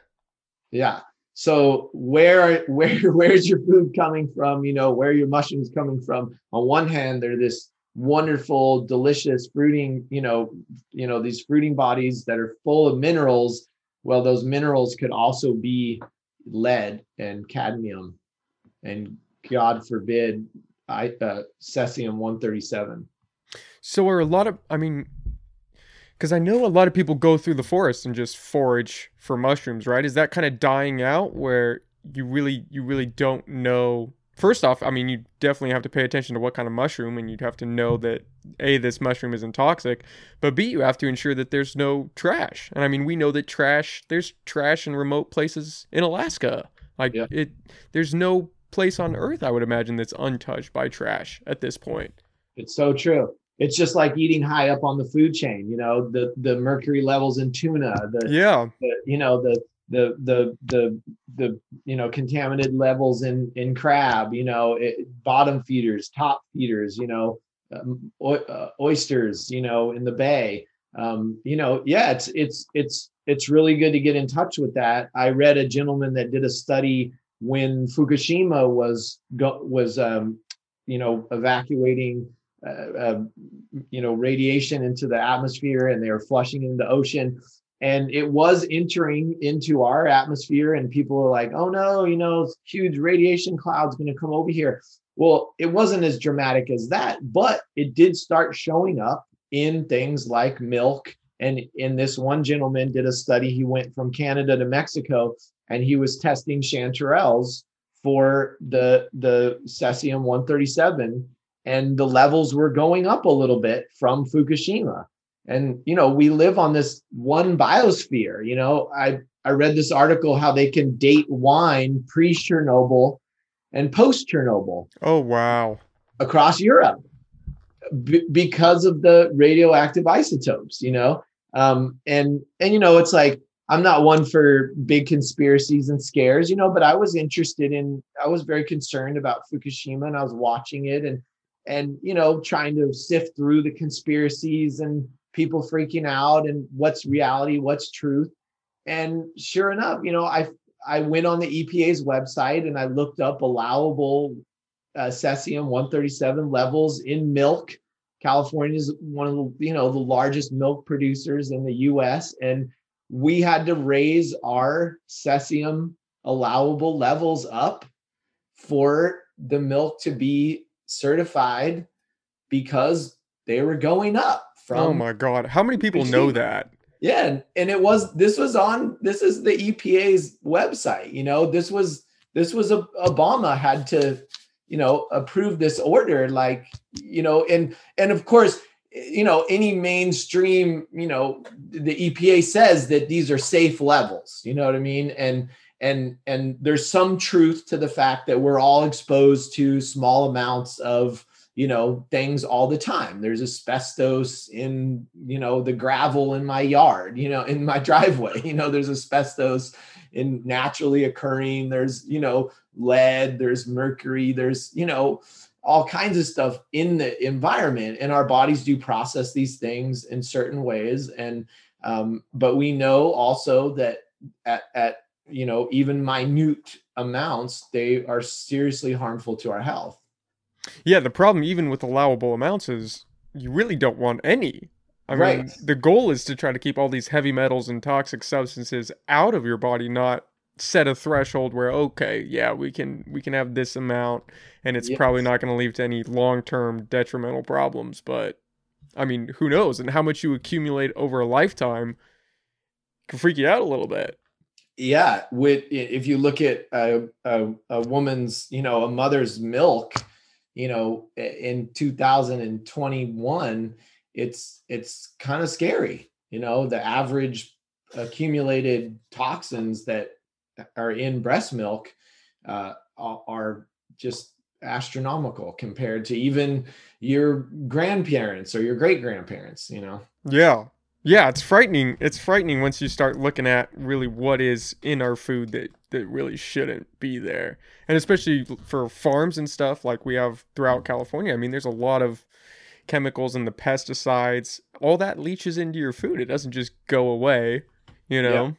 Yeah. So where where where's your food coming from? You know, where are your mushrooms coming from? On one hand, they're this wonderful, delicious fruiting, you know, you know, these fruiting bodies that are full of minerals. Well, those minerals could also be lead and cadmium and God forbid I uh, cesium 137. So are a lot of I mean because I know a lot of people go through the forest and just forage for mushrooms, right? Is that kind of dying out where you really you really don't know First off, I mean you definitely have to pay attention to what kind of mushroom and you'd have to know that A this mushroom isn't toxic, but B you have to ensure that there's no trash. And I mean we know that trash there's trash in remote places in Alaska. Like Yeah. it there's no place on earth I would imagine that's untouched by trash at this point. It's so true. It's just like eating high up on the food chain, you know, the the mercury levels in tuna, the Yeah. the you know the the the the the you know contaminated levels in in crab you know it, bottom feeders top feeders you know um, oy- uh, oysters you know in the bay um you know yeah it's it's it's it's really good to get in touch with that i read a gentleman that did a study when fukushima was was um you know evacuating uh, uh, you know radiation into the atmosphere and they were flushing into the ocean. And it was entering into our atmosphere and people were like oh no you know huge radiation clouds going to come over here. Well it wasn't as dramatic as that but it did start showing up in things like milk. And in this one gentleman did a study. He went from canada to mexico and he was testing chanterelles for the the cesium 137 and the levels were going up a little bit from fukushima. And you know we live on this one biosphere you know. I i read this article how they can date wine pre chernobyl and post chernobyl Oh wow. across europe b- because of the radioactive isotopes you know? Um and and you know it's like I'm not one for big conspiracies and scares, you know, but I was interested in I was very concerned about Fukushima and I was watching it and and you know trying to sift through the conspiracies and people freaking out and what's reality, what's truth. And sure enough, you know, I I went on the EPA's website and I looked up allowable uh, cesium 137 levels in milk. California is one of the you know the largest milk producers in the U.S. and we had to raise our cesium allowable levels up for the milk to be certified because they were going up oh from oh my god, how many people know that? yeah and, and it was this was on this is the epa's website you know? This was this was a, obama had to you know approve this order like you know and and of course you know any mainstream you know the epa says that these are safe levels you know what i mean? And and and there's some truth to the fact that we're all exposed to small amounts of you know things all the time. There's asbestos in you know the gravel in my yard you know in my driveway you know there's asbestos in naturally occurring there's you know lead there's mercury there's you know all kinds of stuff in the environment and our bodies do process these things in certain ways and um, but we know also that at, at you know even minute amounts they are seriously harmful to our health Yeah, the problem even with allowable amounts is you really don't want any. I mean, Right. the goal is to try to keep all these heavy metals and toxic substances out of your body, not set a threshold where okay, yeah, we can we can have this amount and it's probably not going to lead to any long-term detrimental problems, but I mean, who knows? And how much you accumulate over a lifetime can freak you out a little bit. yeah with if you look at a, a, a woman's you know a mother's milk you know in 2021 it's it's kind of scary you know the average accumulated toxins that are in breast milk uh, are are just astronomical compared to even your grandparents or your great grandparents you know Yeah. Yeah, it's frightening. It's frightening once you start looking at really what is in our food that that really shouldn't be there. And especially for farms and stuff like we have throughout California. I mean, there's a lot of chemicals and the pesticides. All that leaches into your food. It doesn't just go away, you know.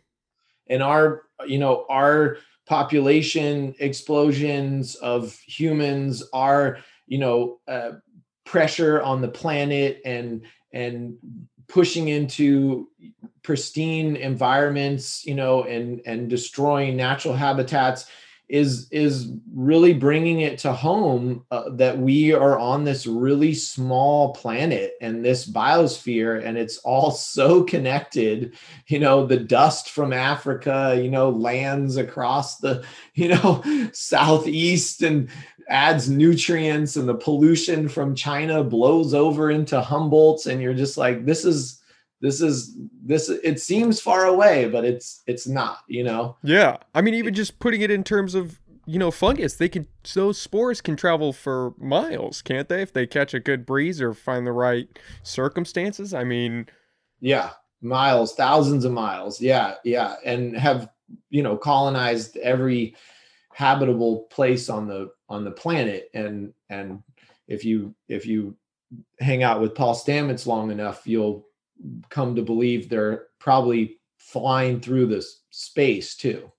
And our you know our population explosions of humans our you know uh, pressure on the planet and and pushing into pristine environments you know and and destroying natural habitats is is really bringing it to home uh, that we are on this really small planet and this biosphere and it's all so connected you know the dust from africa you know lands across the you know southeast and adds nutrients and the pollution from china blows over into humboldt and you're just like this is this is this it seems far away but it's it's not you know Yeah. I mean, even just putting it in terms of, you know, fungus, they can, those spores can travel for miles, can't they? If they catch a good breeze or find the right circumstances. I mean, yeah miles thousands of miles yeah yeah and have you know colonized every habitable place on the on the planet and and if you if you hang out with paul stamets long enough you'll come to believe they're probably flying through this space too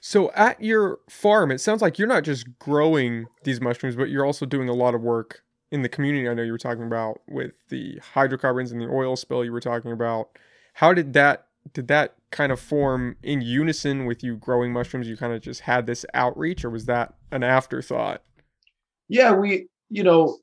So at your farm, it sounds like you're not just growing these mushrooms, but you're also doing a lot of work in the community. I know you were talking about with the hydrocarbons and the oil spill you were talking about. How did that did that kind of form in unison with you growing mushrooms? You kind of just had this outreach, or was that an afterthought? yeah we you know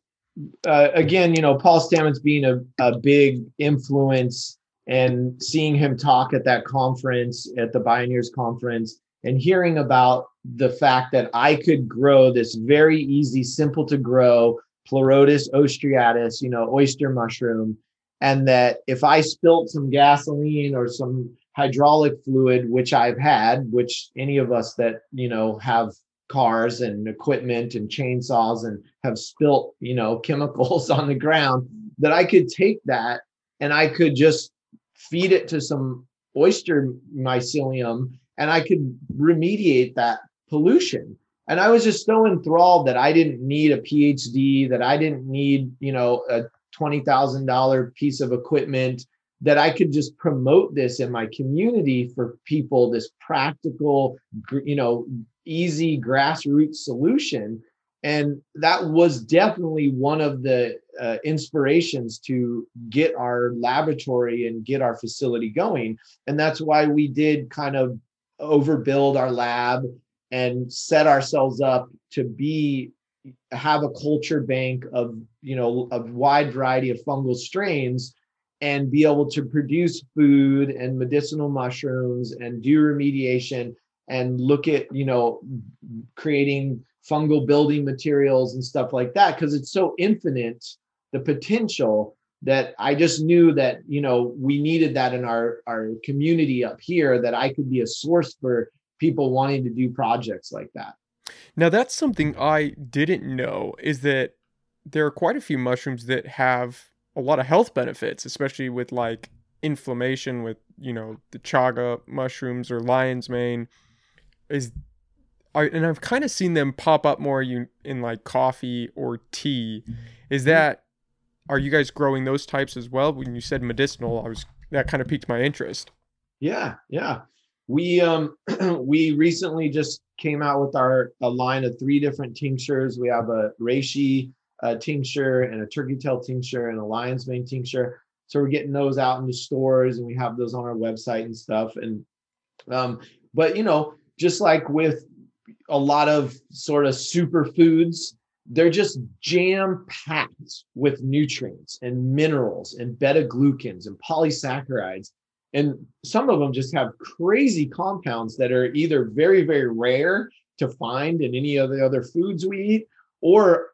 uh, again you know paul stamets being a, a big influence and seeing him talk at that conference at the pioneers conference and hearing about the fact that i could grow this very easy simple to grow pleurotus ostreatus you know oyster mushroom and that if i spilt some gasoline or some hydraulic fluid which i've had which any of us that you know have cars and equipment and chainsaws and have spilt you know chemicals on the ground that i could take that and i could just feed it to some oyster mycelium and I could remediate that pollution. And I was just so enthralled that I didn't need a PhD, that I didn't need, you know, a $20,000 piece of equipment, that I could just promote this in my community for people, this practical, you know, easy grassroots solution. And that was definitely one of the uh, inspirations to get our laboratory and get our facility going. And that's why we did kind of overbuild our lab and set ourselves up to be have a culture bank of you know a wide variety of fungal strains and be able to produce food and medicinal mushrooms and do remediation and look at you know creating fungal building materials and stuff like that because it's so infinite the potential that I just knew that you know we needed that in our our community up here that I could be a source for people wanting to do projects like that. Now that's something I didn't know is that there are quite a few mushrooms that have a lot of health benefits, especially with like inflammation with, you know, the chaga mushrooms or lion's mane is I, and I've kind of seen them pop up more you in like coffee or tea. Is mm-hmm. that are you guys growing those types as well? When you said medicinal, I was that kind of piqued my interest. Yeah, yeah. We um we recently just came out with our a line of three different tinctures. We have a reishi uh, tincture and a turkey tail tincture and a lion's mane tincture. So we're getting those out in the stores and we have those on our website and stuff. And um, but you know, just like with a lot of sort of superfoods, they're just jam packed with nutrients and minerals and beta glucans and polysaccharides. And some of them just have crazy compounds that are either very, very rare to find in any of the other foods we eat, or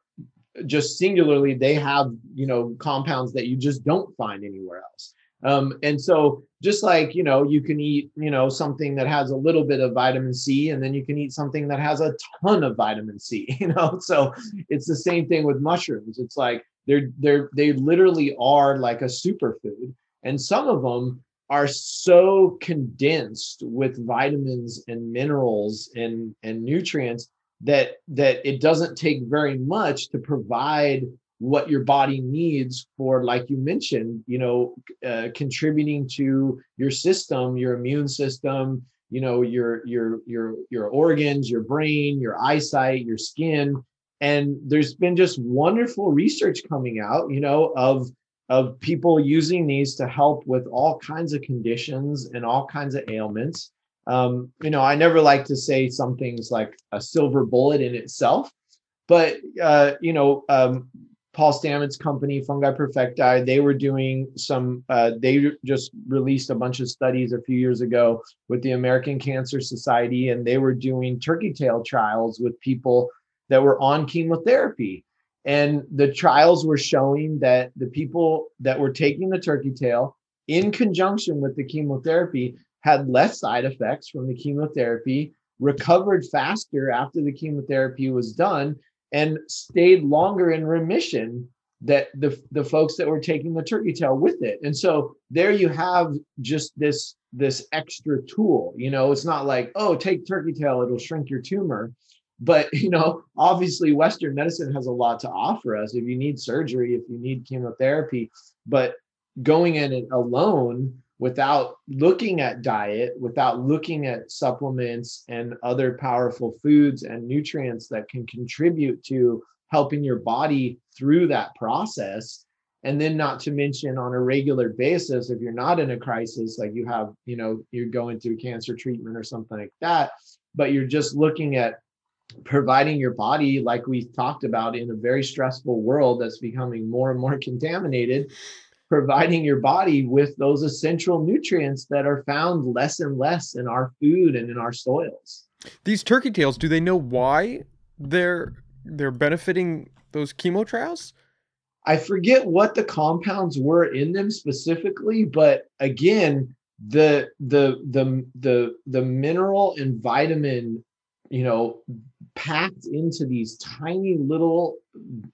just singularly, they have, you know, compounds that you just don't find anywhere else. Um, and so just like, you know, you can eat, you know, something that has a little bit of vitamin C and then you can eat something that has a ton of vitamin C, you know? So it's the same thing with mushrooms. It's like they're, they're, they literally are like a superfood. And some of them are so condensed with vitamins and minerals and, and nutrients that, that it doesn't take very much to provide what your body needs for like you mentioned you know uh, contributing to your system your immune system you know your your your your organs your brain your eyesight your skin. And there's been just wonderful research coming out you know of of people using these to help with all kinds of conditions and all kinds of ailments. Um, you know i never like to say something's like a silver bullet in itself but uh, you know um, Paul Stamets company, Fungi Perfecti, they were doing some, uh, they just released a bunch of studies a few years ago with the American Cancer Society, and they were doing turkey tail trials with people that were on chemotherapy. And the trials were showing that the people that were taking the turkey tail in conjunction with the chemotherapy had less side effects from the chemotherapy, recovered faster after the chemotherapy was done, and stayed longer in remission that the the folks that were taking the turkey tail with it. And so there you have just this this extra tool you know it's not like oh take turkey tail it'll shrink your tumor. But you know obviously western medicine has a lot to offer us. If you need surgery if you need chemotherapy but going in it alone without looking at diet, without looking at supplements and other powerful foods and nutrients that can contribute to helping your body through that process. And then, not to mention on a regular basis, if you're not in a crisis, like you have, you know, you're going through cancer treatment or something like that, but you're just looking at providing your body, like we talked about, in a very stressful world that's becoming more and more contaminated providing your body with those essential nutrients that are found less and less in our food and in our soils. These turkey tails, do they know why they're they're benefiting those chemo trials? I forget what the compounds were in them specifically, but again, the the the the the mineral and vitamin, you know, packed into these tiny little,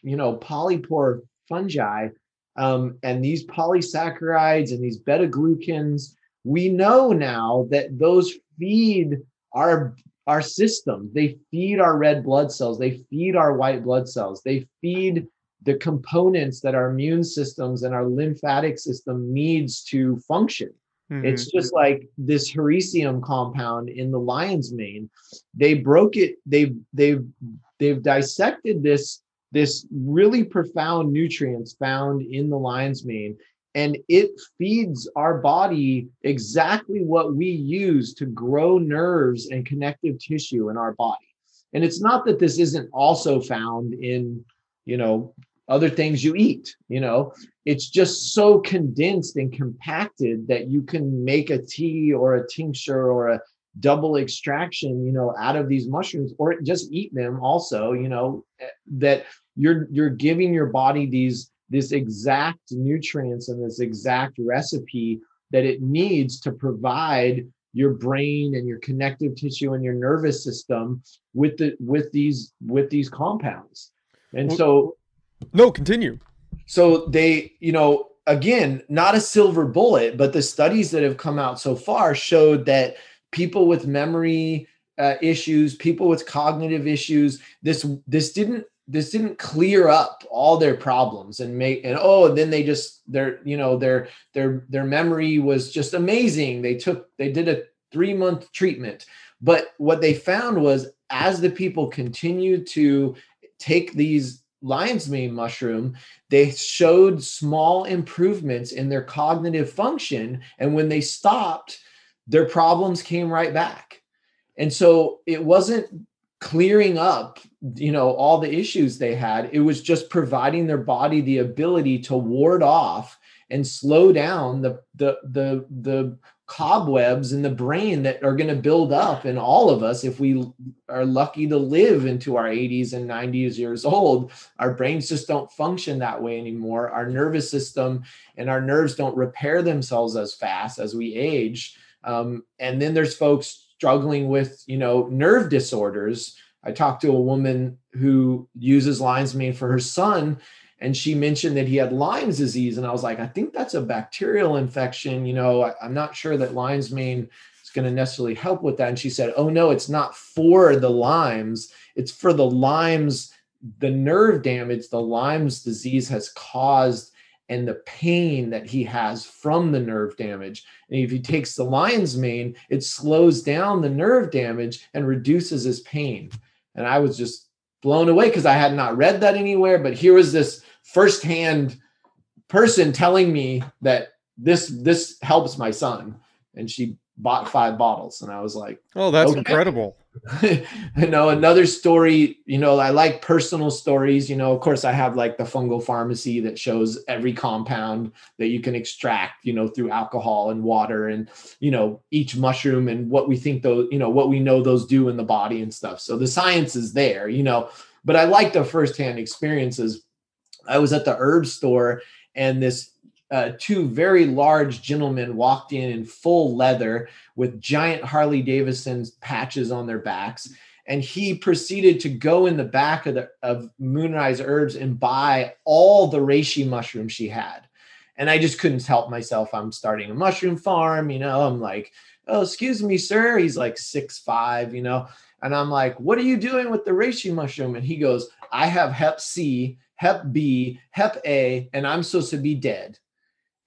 you know, polypore fungi um, and these polysaccharides and these beta glucans we know now that those feed our our system. They feed our red blood cells. They feed our white blood cells. They feed the components that our immune systems and our lymphatic system needs to function. Mm-hmm. it's just like this hericium compound in the lion's mane. They broke it. They've they've they've dissected this this really profound nutrients found in the lion's mane and it feeds our body exactly what we use to grow nerves and connective tissue in our body. And it's not that this isn't also found in you know other things you eat you know? It's just so condensed and compacted that you can make a tea or a tincture or a double extraction you know out of these mushrooms or just eat them also you know eh, that you're you're giving your body these this exact nutrients and this exact recipe that it needs to provide your brain and your connective tissue and your nervous system with the with these with these compounds. And so no continue. So they you know again not a silver bullet but the studies that have come out so far showed that people with memory uh, issues people with cognitive issues this this didn't this didn't clear up all their problems and make and oh then they just their you know their their their memory was just amazing. They took they did a three month treatment. But what they found was as the people continued to take these lion's mane mushroom they showed small improvements in their cognitive function. And when they stopped their problems came right back. And so it wasn't clearing up you know all the issues they had. It was just providing their body the ability to ward off and slow down the the the the cobwebs in the brain that are going to build up in all of us if we are lucky to live into our 80s and 90s years old. Our brains just don't function that way anymore. Our nervous system and our nerves don't repair themselves as fast as we age. Um, and then there's folks struggling with, you know, nerve disorders. I talked to a woman who uses lion's mane for her son, and she mentioned that he had Lyme's disease. And I was like, I think that's a bacterial infection. You know, I, am not sure that lion's mane is going to necessarily help with that. And she said, Oh, no, it's not for the Lyme's, it's for the Lyme's, the nerve damage the Lyme's disease has caused and the pain that he has from the nerve damage. And if he takes the lion's mane, it slows down the nerve damage and reduces his pain. And I was just blown away because I had not read that anywhere. But here was this firsthand person telling me that this this helps my son. And she bought five bottles. And I was like, Oh, that's okay. incredible. you know, another story, you know, I like personal stories. You know, of course, I have like the fungal pharmacy that shows every compound that you can extract, you know, through alcohol and water and, you know, each mushroom and what we think those, you know, what we know those do in the body and stuff. So the science is there, you know, but I like the firsthand experiences. I was at the herb store and this uh, two very large gentlemen walked in in full leather with giant Harley Davidson patches on their backs. And he proceeded to go in the back of the of Moonrise Herbs and buy all the reishi mushrooms she had. And I just couldn't help myself. I'm starting a mushroom farm, you know. I'm like, oh, excuse me, sir. He's like six five, you know. And I'm like, what are you doing with the reishi mushroom? And he goes, I have Hep C, Hep B, Hep A, and I'm supposed to be dead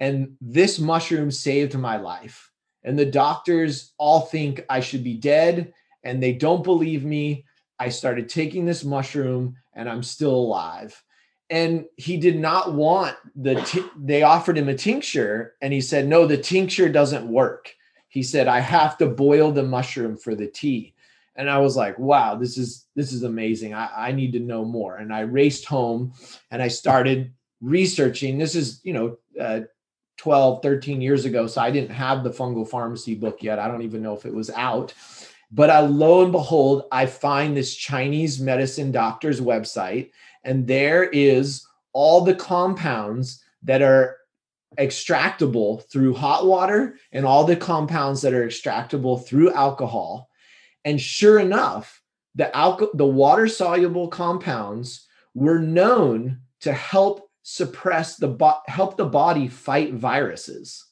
and this mushroom saved my life. And the doctors all think I should be dead and they don't believe me. I started taking this mushroom and I'm still alive. And he did not want the, t- they offered him a tincture and he said, no, the tincture doesn't work. He said, I have to boil the mushroom for the tea. And I was like, wow, this is, this is amazing. I, I need to know more. And I raced home and I started researching. This is, you know, uh, 12, 13 years ago. So I didn't have the fungal pharmacy book yet. I don't even know if it was out. But I, lo and behold, I find this Chinese medicine doctor's website, and there is all the compounds that are extractable through hot water and all the compounds that are extractable through alcohol. And sure enough, the alcohol, the water soluble compounds were known to help suppress the bo- help the body fight viruses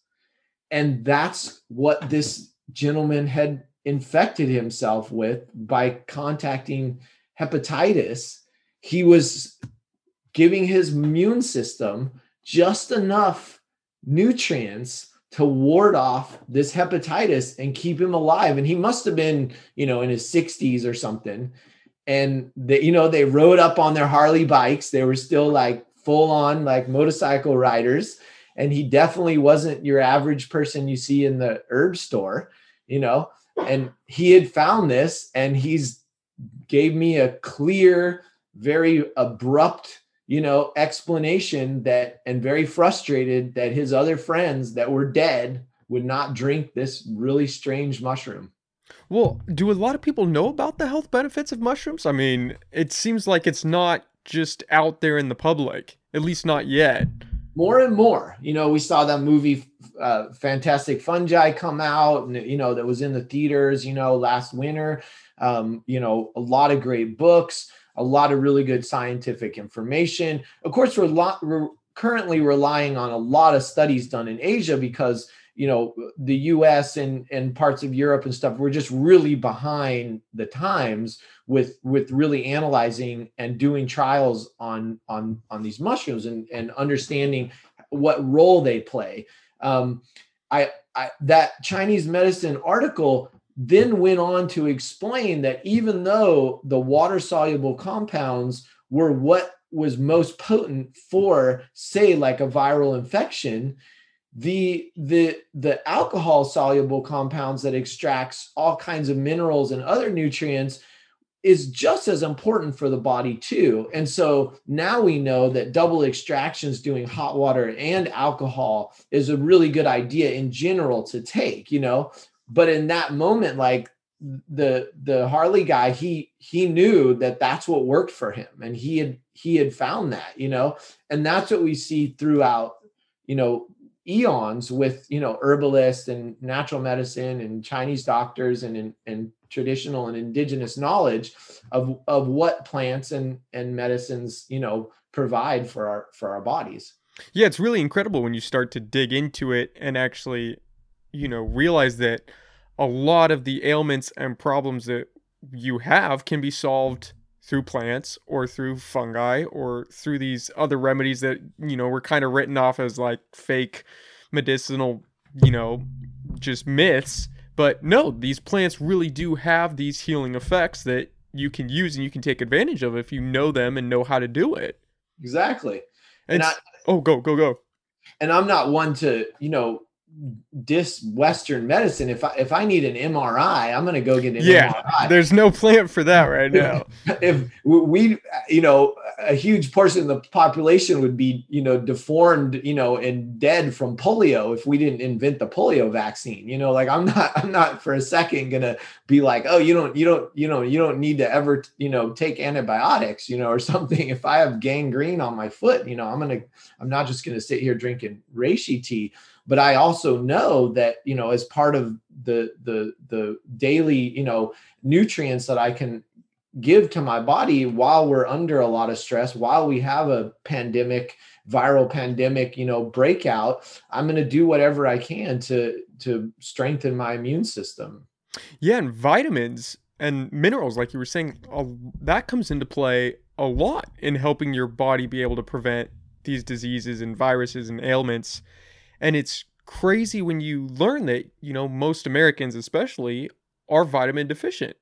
and that's what this gentleman had infected himself with by contacting hepatitis. He was giving his immune system just enough nutrients to ward off this hepatitis and keep him alive. And he must have been, you know, in his 60s or something. And they, you know, they rode up on their Harley bikes. They were still like full on like motorcycle riders. And he definitely wasn't your average person you see in the herb store, you know. And he had found this and he's gave me a clear, very abrupt you know, explanation that and very frustrated that his other friends that were dead would not drink this really strange mushroom. Well, do a lot of people know about the health benefits of mushrooms? I mean, it seems like it's not just out there in the public, at least not yet. More and more, you know, we saw that movie uh, Fantastic Fungi come out, and you know that was in the theaters, you know, last winter. Um, you know, a lot of great books a lot of really good scientific information. Of course, we're, lo- we're currently relying on a lot of studies done in Asia because you know the US and and parts of Europe and stuff we're just really behind the times with with really analyzing and doing trials on on on these mushrooms and and understanding what role they play. Um I, I that Chinese medicine article then went on to explain that even though the water soluble compounds were what was most potent for say like a viral infection the the the alcohol soluble compounds that extracts all kinds of minerals and other nutrients is just as important for the body too. And so now we know that double extractions doing hot water and alcohol is a really good idea in general to take you know? But in that moment like the the harley guy he he knew that that's what worked for him and he had he had found that you know? And that's what we see throughout you know eons with you know herbalists and natural medicine and chinese doctors and and, and traditional and indigenous knowledge of of what plants and and medicines you know provide for our for our bodies yeah it's really incredible when you start to dig into it and actually you know, realize that a lot of the ailments and problems that you have can be solved through plants or through fungi or through these other remedies that, you know, were kind of written off as like fake medicinal, you know, just myths. But no, these plants really do have these healing effects that you can use and you can take advantage of if you know them and know how to do it. Exactly. And, and I, oh, go, go, go. And I'm not one to, you know, dis Western medicine. If I if I need an MRI, I'm going to go get an yeah, MRI. There's no plant for that right now. if we, you know, a huge portion of the population would be, you know, deformed, you know, and dead from polio if we didn't invent the polio vaccine. You know, like I'm not, I'm not for a second gonna be like, oh, you don't, you don't, you know, you don't need to ever, you know, take antibiotics, you know, or something. If I have gangrene on my foot, you know, I'm gonna, I'm not just gonna sit here drinking reishi tea but i also know that you know as part of the the the daily you know nutrients that i can give to my body while we're under a lot of stress while we have a pandemic viral pandemic you know breakout i'm going to do whatever i can to to strengthen my immune system. Yeah and vitamins and minerals like you were saying that comes into play a lot in helping your body be able to prevent these diseases and viruses and ailments and it's crazy when you learn that, you know, most Americans especially are vitamin deficient.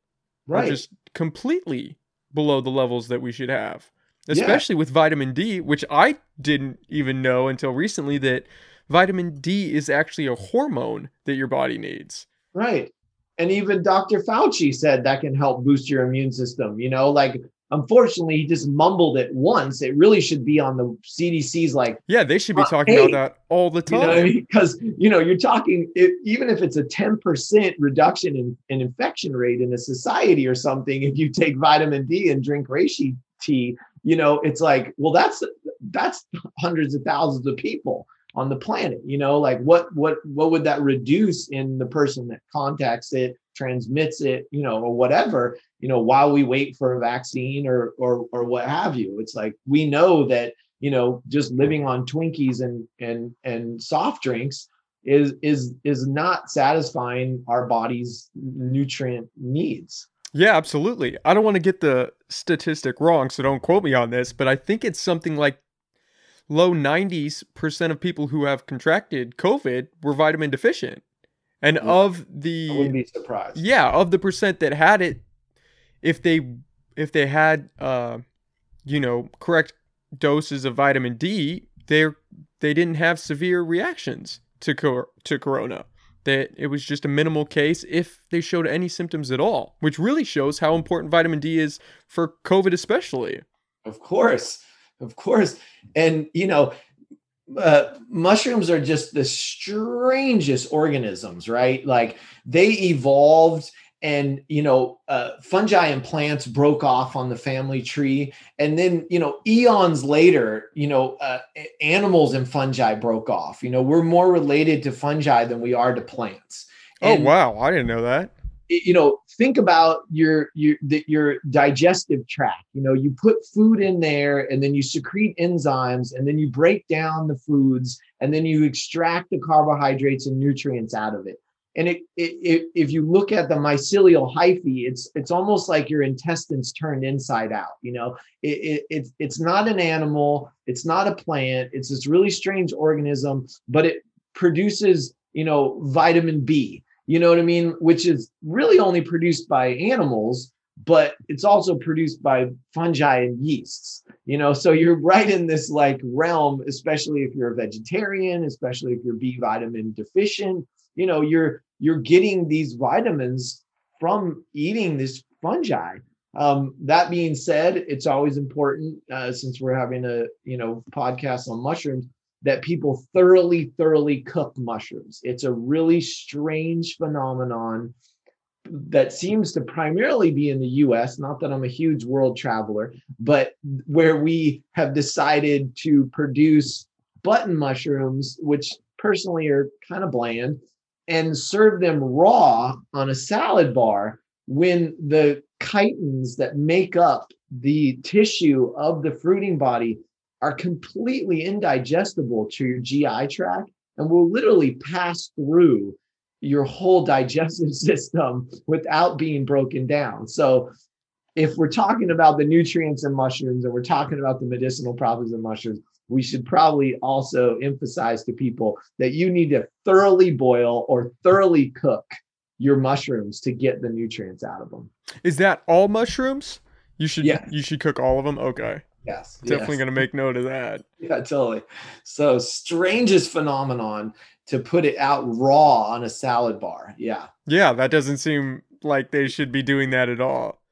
Right. Just completely below the levels that we should have. Especially yeah. with vitamin D, which I didn't even know until recently that vitamin D is actually a hormone that your body needs. Right. And even Dr. Fauci said that can help boost your immune system. You know, like Unfortunately, he just mumbled it once. It really should be on the CDC's like. Yeah, they should be talking hey, about that all the time. Because you, know, you know, you're talking it, even if it's a 10% reduction in, in infection rate in a society or something, if you take vitamin D and drink reishi tea, you know, it's like, well, that's that's hundreds of thousands of people on the planet. You know, like what what what would that reduce in the person that contacts it, transmits it, you know, or whatever you know while we wait for a vaccine or or or what have you it's like we know that you know just living on twinkies and and and soft drinks is is is not satisfying our body's nutrient needs. Yeah, absolutely. I don't want to get the statistic wrong, so don't quote me on this, but I think it's something like low 90s percent of people who have contracted COVID were vitamin deficient. And Mm. of the I wouldn't be surprised. yeah, of the percent that had it, if they if they had uh you know correct doses of vitamin D, they they didn't have severe reactions to cor- to corona. That it was just a minimal case if they showed any symptoms at all, which really shows how important vitamin D is for COVID especially. Of course, of course, and you know, uh, mushrooms are just the strangest organisms, right? Like they evolved, and you know, uh, fungi and plants broke off on the family tree, and then you know, eons later, you know, uh, animals and fungi broke off. You know, we're more related to fungi than we are to plants. Oh wow, I didn't know that. You know think about your your the, your digestive tract. You know you put food in there and then you secrete enzymes and then you break down the foods and then you extract the carbohydrates and nutrients out of it. And it, it, it if you look at the mycelial hyphae it's it's almost like your intestines turned inside out you know? It, it, it's it's not an animal. It's not a plant. It's this really strange organism but it produces you know vitamin b you know what I mean? Which is really only produced by animals, but it's also produced by fungi and yeasts. You know, so you're right in this like realm, especially if you're a vegetarian, especially if you're B vitamin deficient. You know, you're you're getting these vitamins from eating this fungi. Um, that being said, it's always important uh, since we're having a you know podcast on mushrooms that people thoroughly, thoroughly cook mushrooms. It's a really strange phenomenon that seems to primarily be in the US. Not that I'm a huge world traveler, but where we have decided to produce button mushrooms, which personally are kind of bland, and serve them raw on a salad bar when the chitins that make up the tissue of the fruiting body are completely indigestible to your GI tract and will literally pass through your whole digestive system without being broken down. So, if we're talking about the nutrients in mushrooms and we're talking about the medicinal properties of mushrooms, we should probably also emphasize to people that you need to thoroughly boil or thoroughly cook your mushrooms to get the nutrients out of them. Is that all mushrooms? You should Yeah. you should cook all of them. Okay, Yes. definitely yes. gonna make note of that. Yeah, totally. So strangest phenomenon to put it out raw on a salad bar. Yeah. Yeah, that doesn't seem like they should be doing that at all.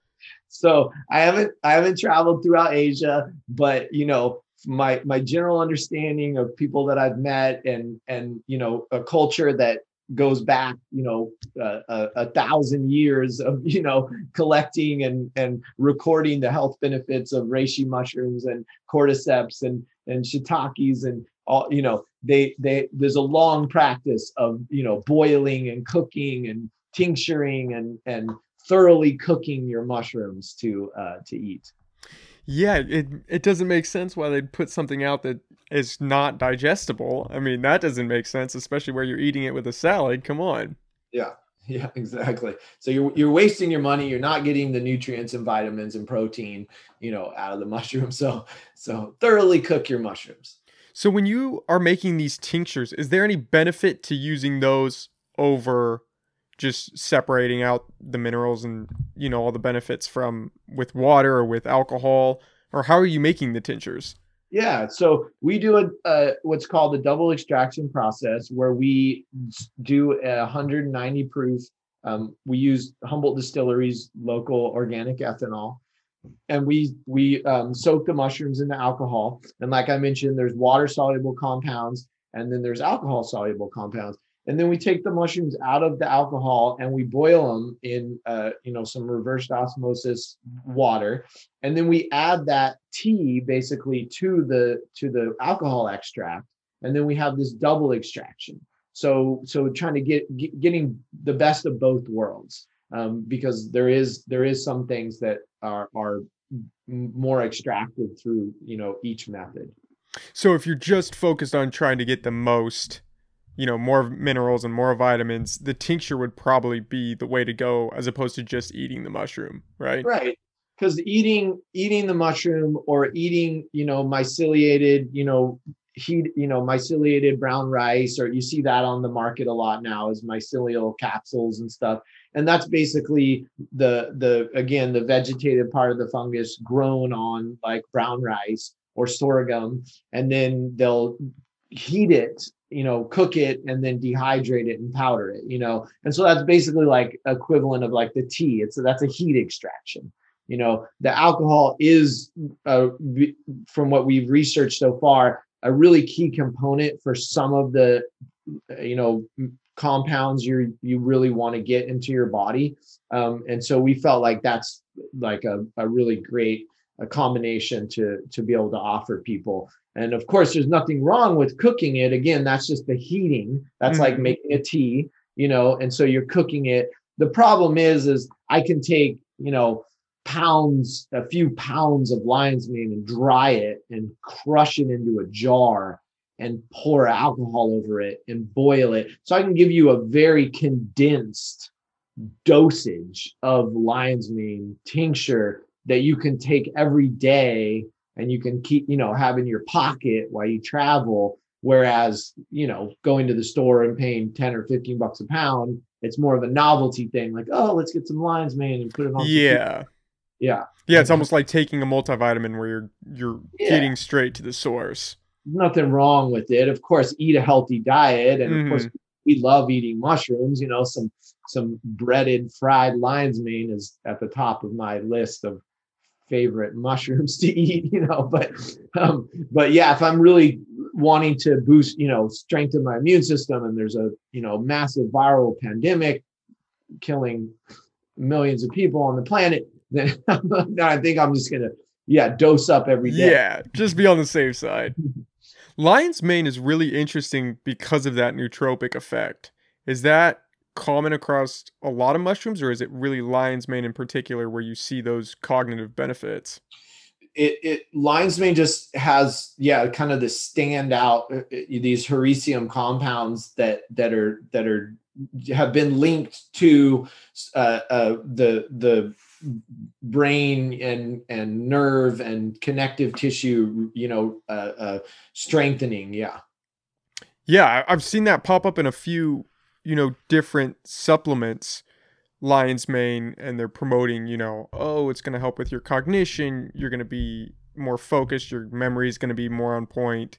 So I haven't I haven't traveled throughout Asia, but you know, my my general understanding of people that I've met and and you know, a culture that goes back, you know, uh, a, a thousand years of you know collecting and and recording the health benefits of reishi mushrooms and cordyceps and and shiitakes and all you know they they there's a long practice of you know boiling and cooking and tincturing and and thoroughly cooking your mushrooms to uh to eat Yeah, it it doesn't make sense why they'd put something out that is not digestible. I mean, that doesn't make sense, especially where you're eating it with a salad. Come on. yeah yeah exactly so you're you're wasting your money you're not getting the nutrients and vitamins and protein you know out of the mushroom so so thoroughly cook your mushrooms So when you are making these tinctures, is there any benefit to using those over just separating out the minerals and you know all the benefits from with water or with alcohol or how are you making the tinctures? Yeah, so we do a, what's called a double extraction process where we do a 190 proof. Um, we use Humboldt Distilleries local organic ethanol, and we we um, soak the mushrooms into alcohol. And like I mentioned, there's water soluble compounds, and then there's alcohol soluble compounds. And then we take the mushrooms out of the alcohol and we boil them in uh, you know some reversed osmosis water. And then we add that tea basically to the to the alcohol extract. And then we have this double extraction. So so trying to get, get getting the best of both worlds um, because there is there is some things that are are more extracted through you know each method. So if you're just focused on trying to get the most you know, more minerals and more vitamins, the tincture would probably be the way to go as opposed to just eating the mushroom, right? Right. Because eating eating the mushroom or eating, you know, myceliated, you know, heat, you know, myceliated brown rice, or you see that on the market a lot now is mycelial capsules and stuff. And that's basically the the again the vegetative part of the fungus grown on like brown rice or sorghum, and then they'll heat it you know cook it and then dehydrate it and powder it you know? And so that's basically like equivalent of like the tea. It's that's a heat extraction you know? The alcohol is uh, from what we've researched so far a really key component for some of the you know compounds you you really want to get into your body. Um, and so we felt like that's like a, a really great a combination to to be able to offer people and of course there's nothing wrong with cooking it. Again that's just the heating. That's mm-hmm. like making a tea you know and so you're cooking it. The problem is is i can take you know pounds a few pounds of lion's mane and dry it and crush it into a jar and pour alcohol over it and boil it. So i can give you a very condensed dosage of lion's mane tincture that you can take every day and you can keep, you know, have in your pocket while you travel. Whereas, you know, going to the store and paying 10 or 15 bucks a pound, it's more of a novelty thing, like, oh, let's get some lion's mane and put it on. Yeah. Yeah. Yeah, it's almost like taking a multivitamin where you're you're yeah. getting straight to the source. Nothing wrong with it. Of course, eat a healthy diet. And mm-hmm. of course, we love eating mushrooms, you know, some some breaded fried lion's mane is at the top of my list of favorite mushrooms to eat, you know, but um, but yeah, if I'm really wanting to boost, you know, strengthen my immune system and there's a, you know, massive viral pandemic killing millions of people on the planet, then I think I'm just gonna yeah, dose up every day. Yeah, just be on the safe side. Lion's mane is really interesting because of that nootropic effect. Is that common across a lot of mushrooms, or is it really lion's mane in particular where you see those cognitive benefits? It, it lion's mane just has yeah kind of the standout uh, uh, these hericium compounds that that are that are have been linked to uh, uh, the the brain and and nerve and connective tissue you know uh, uh, strengthening yeah yeah i've seen that pop up in a few you know, different supplements, lion's mane, and they're promoting, you know, oh, it's going to help with your cognition. You're going to be more focused. Your memory is going to be more on point.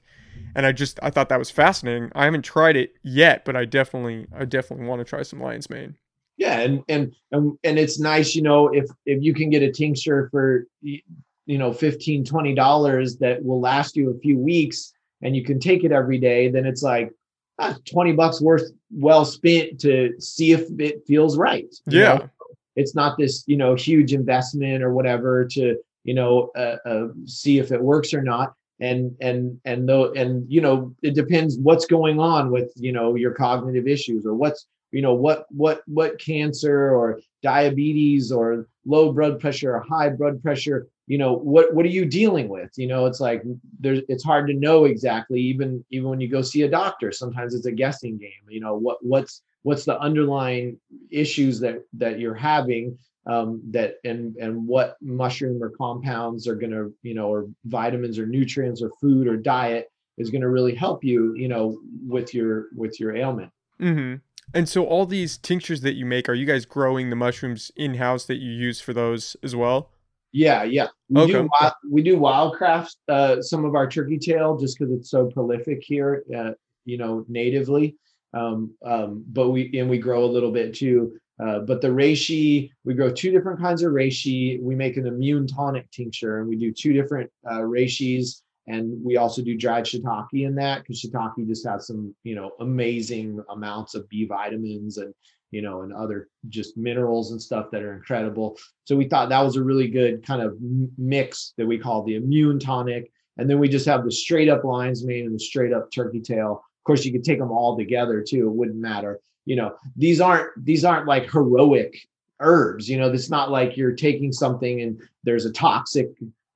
And I just, I thought that was fascinating. I haven't tried it yet, but I definitely, I definitely want to try some lion's mane. Yeah. And, and, and, and it's nice, you know, if, if you can get a tincture for, you know, 15, 20 dollars that will last you a few weeks and you can take it every day, then it's like, ah, 20 bucks worth well spent to see if it feels right. Yeah. Know? It's not this, you know, huge investment or whatever to, you know, uh, uh, see if it works or not. And, and, and though, and, you know, it depends what's going on with, you know, your cognitive issues or what's, you know, what, what, what cancer or diabetes or low blood pressure or high blood pressure you know what what are you dealing with? You know it's like there's it's hard to know exactly even even when you go see a doctor sometimes it's a guessing game you know what what's what's the underlying issues that that you're having um, that and and what mushroom or compounds are going to you know or vitamins or nutrients or food or diet is going to really help you you know with your with your ailment. Mm-hmm. and so all these tinctures that you make are you guys growing the mushrooms in house that you use for those as well yeah, yeah. We okay. do wild, we do wildcraft uh, some of our turkey tail just because it's so prolific here, uh, you know, natively. Um, um, but we and we grow a little bit too. Uh, but the reishi, we grow two different kinds of reishi. We make an immune tonic tincture, and we do two different uh, reishis, and we also do dried shiitake in that because shiitake just has some, you know, amazing amounts of B vitamins and you know, and other just minerals and stuff that are incredible. So we thought that was a really good kind of mix that we call the immune tonic. And then we just have the straight up lion's mane and the straight up turkey tail. Of course, you could take them all together too. It wouldn't matter. You know, these aren't these aren't like heroic herbs. You know, it's not like you're taking something and there's a toxic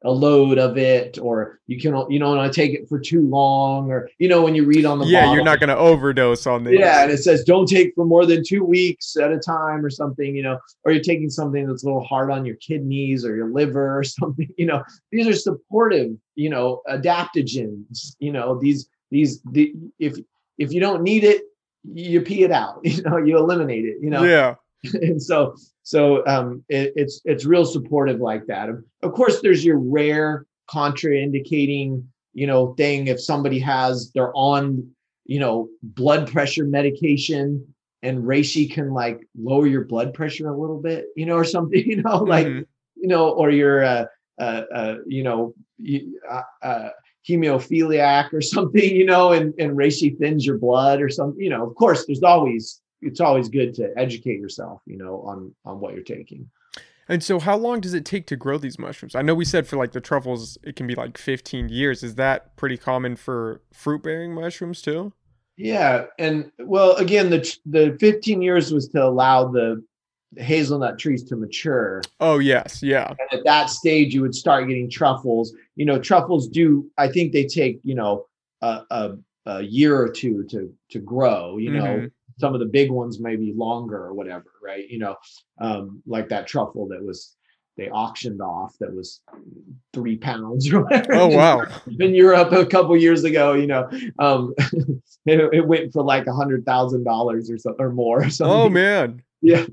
a load of it, or you can you know, not want to take it for too long, or you know when you read on the yeah, bottle, you're not going to overdose on these. yeah, and it says don't take for more than two weeks at a time or something, you know, or you're taking something that's a little hard on your kidneys or your liver or something, you know. These are supportive, you know, adaptogens. You know, these these the, if if you don't need it, you pee it out. You know, you eliminate it. You know, yeah. and so so um, it, it's it's real supportive like that. Of, course, there's your rare contraindicating, you know, thing if somebody has they're on, you know, blood pressure medication and reishi can like lower your blood pressure a little bit, you know, or something, you know, like Mhm. you know, or you're uh, uh, uh you know, uh, uh, hemophiliac or something, you know, and and reishi thins your blood or something, you know. Of course, there's always it's always good to educate yourself, you know, on on what you're taking. And so, how long does it take to grow these mushrooms? I know we said for like the truffles, it can be like 15 years. Is that pretty common for fruit bearing mushrooms too? Yeah, and well, again, the the 15 years was to allow the hazelnut trees to mature, Oh, yes. Yeah. and at that stage, you would start getting truffles. You know, truffles do. I think they take you know a a, a year or two to to grow. You know, Mhm. Some of the big ones may be longer or whatever, right? You know, um, like that truffle that was they auctioned off that was three pounds or whatever. Oh, wow. in Europe a couple years ago, you know, um, it, it went for like a hundred thousand dollars or so or more. Or something. Oh, man. Yeah,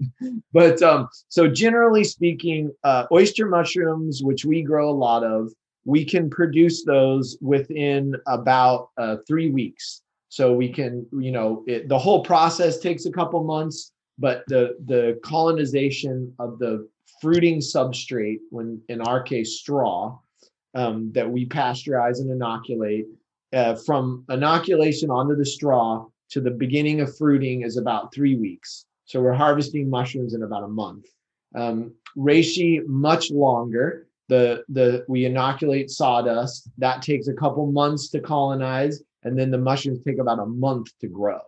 but um, so generally speaking, uh, oyster mushrooms, which we grow a lot of, we can produce those within about uh, three weeks. So we can, you know, it, the whole process takes a couple months, but the the colonization of the fruiting substrate, when in our case straw, um, that we pasteurize and inoculate, uh, from inoculation onto the straw to the beginning of fruiting is about three weeks. So we're harvesting mushrooms in about a month. Um, reishi much longer. The the we inoculate sawdust. That takes a couple months to colonize, and then the mushrooms take about a month to grow.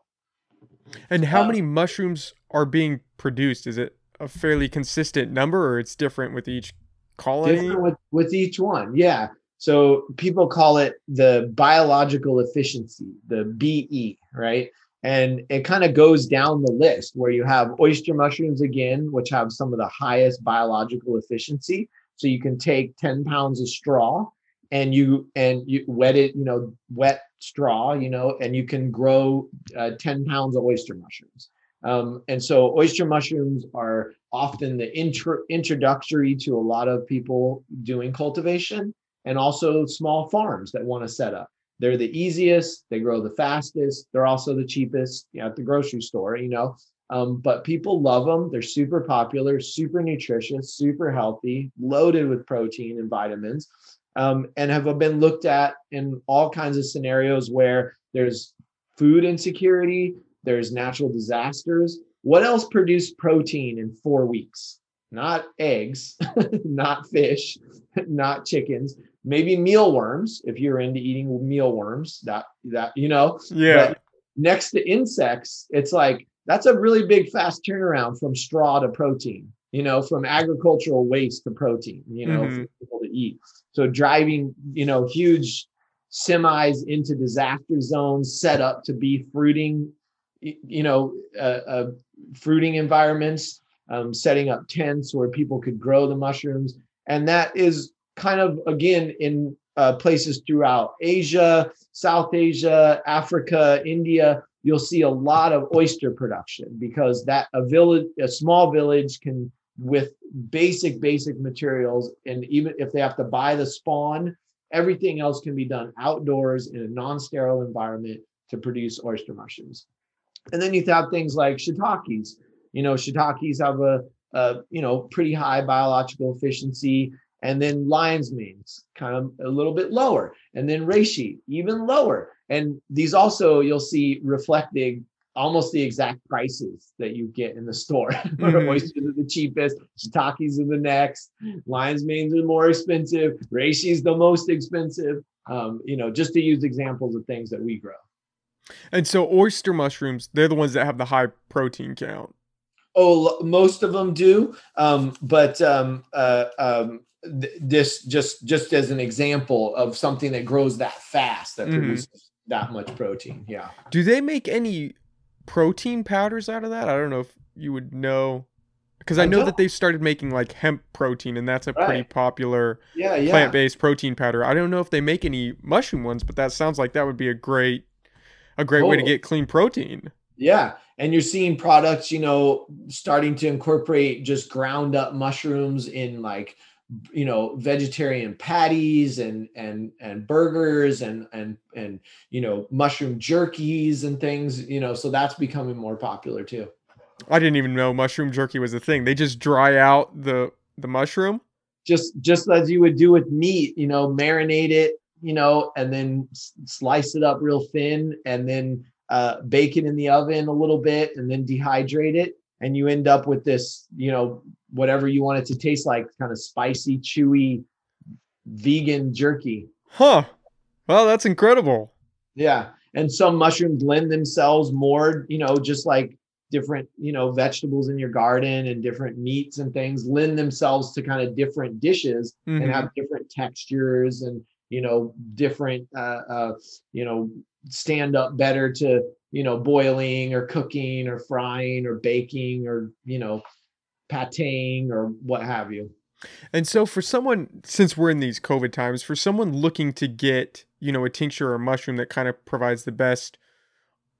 And how Uh, many mushrooms are being produced? Is it a fairly consistent number or it's different with each colony? Different with, with each one, yeah. So people call it the biological efficiency, the BE, right? And it kind of goes down the list where you have oyster mushrooms again, which have some of the highest biological efficiency. So you can take 10 pounds of straw and you and you wet it, you know, wet straw, you know, and you can grow uh, 10 pounds of oyster mushrooms. Um, and so oyster mushrooms are often the intro, introductory to a lot of people doing cultivation and also small farms that want to set up. They're the easiest, they grow the fastest, they're also the cheapest you know, at the grocery store, you know. Um, but people love them. They're super popular, super nutritious, super healthy, loaded with protein and vitamins, um, and have been looked at in all kinds of scenarios where there's food insecurity, there's natural disasters. What else produced protein in four weeks? Not eggs, not fish, not chickens. Maybe mealworms if you're into eating mealworms. That that you know. Yeah. But next to insects, it's like that's a really big fast turnaround from straw to protein. You know, from agricultural waste to protein. You know, Mhm. for people to eat. So driving, you know, huge semis into disaster zones set up to be fruiting you know uh, uh, fruiting environments um, setting up tents where people could grow the mushrooms and that is kind of again in uh, places throughout asia south asia africa india you'll see a lot of oyster production because that a village a small village can with basic basic materials and even if they have to buy the spawn everything else can be done outdoors in a non-sterile environment to produce oyster mushrooms. And then you have things like shiitakes. You know shiitakes have a, a you know pretty high biological efficiency. And then lion's manes kind of a little bit lower. And then reishi even lower and these also you'll see reflecting almost the exact prices that you get in the store Mhm. oysters are the cheapest shiitakes are the next lion's manes are more expensive reishi is the most expensive um, you know just to use examples of things that we grow And so oyster mushrooms, they're the ones that have the high protein count. Oh, most of them do. Um, but um, uh, um, th- this just just as an example of something that grows that fast that Mhm. produces that much protein. Yeah. Do they make any protein powders out of that? I don't know if you would know because I, I know don't. that they've started making like hemp protein and that's a pretty popular Yeah. Yeah. plant-based protein powder. I don't know if they make any mushroom ones, but that sounds like that would be a great a great way to oh. get clean protein. Yeah. And you're seeing products, you know, starting to incorporate just ground up mushrooms in like, you know, vegetarian patties and and and burgers and and and you know, mushroom jerkies and things, you know, so that's becoming more popular too. I didn't even know mushroom jerky was a thing. They just dry out the the mushroom. Just just as you would do with meat, you know, marinate it, you know, and then slice it up real thin and then uh, bake it in the oven a little bit and then dehydrate it. And you end up with this, you know, whatever you want it to taste like, kind of spicy, chewy, vegan jerky. Huh. Well, that's incredible. Yeah. And some mushrooms lend themselves more, you know, just like different, you know, vegetables in your garden and different meats and things lend themselves to kind of different dishes Mhm. and have different textures and you know different uh, uh you know stand up better to you know boiling or cooking or frying or baking or you know pateing or what have you And so for someone since we're in these COVID times, for someone looking to get, you know, a tincture or a mushroom that kind of provides the best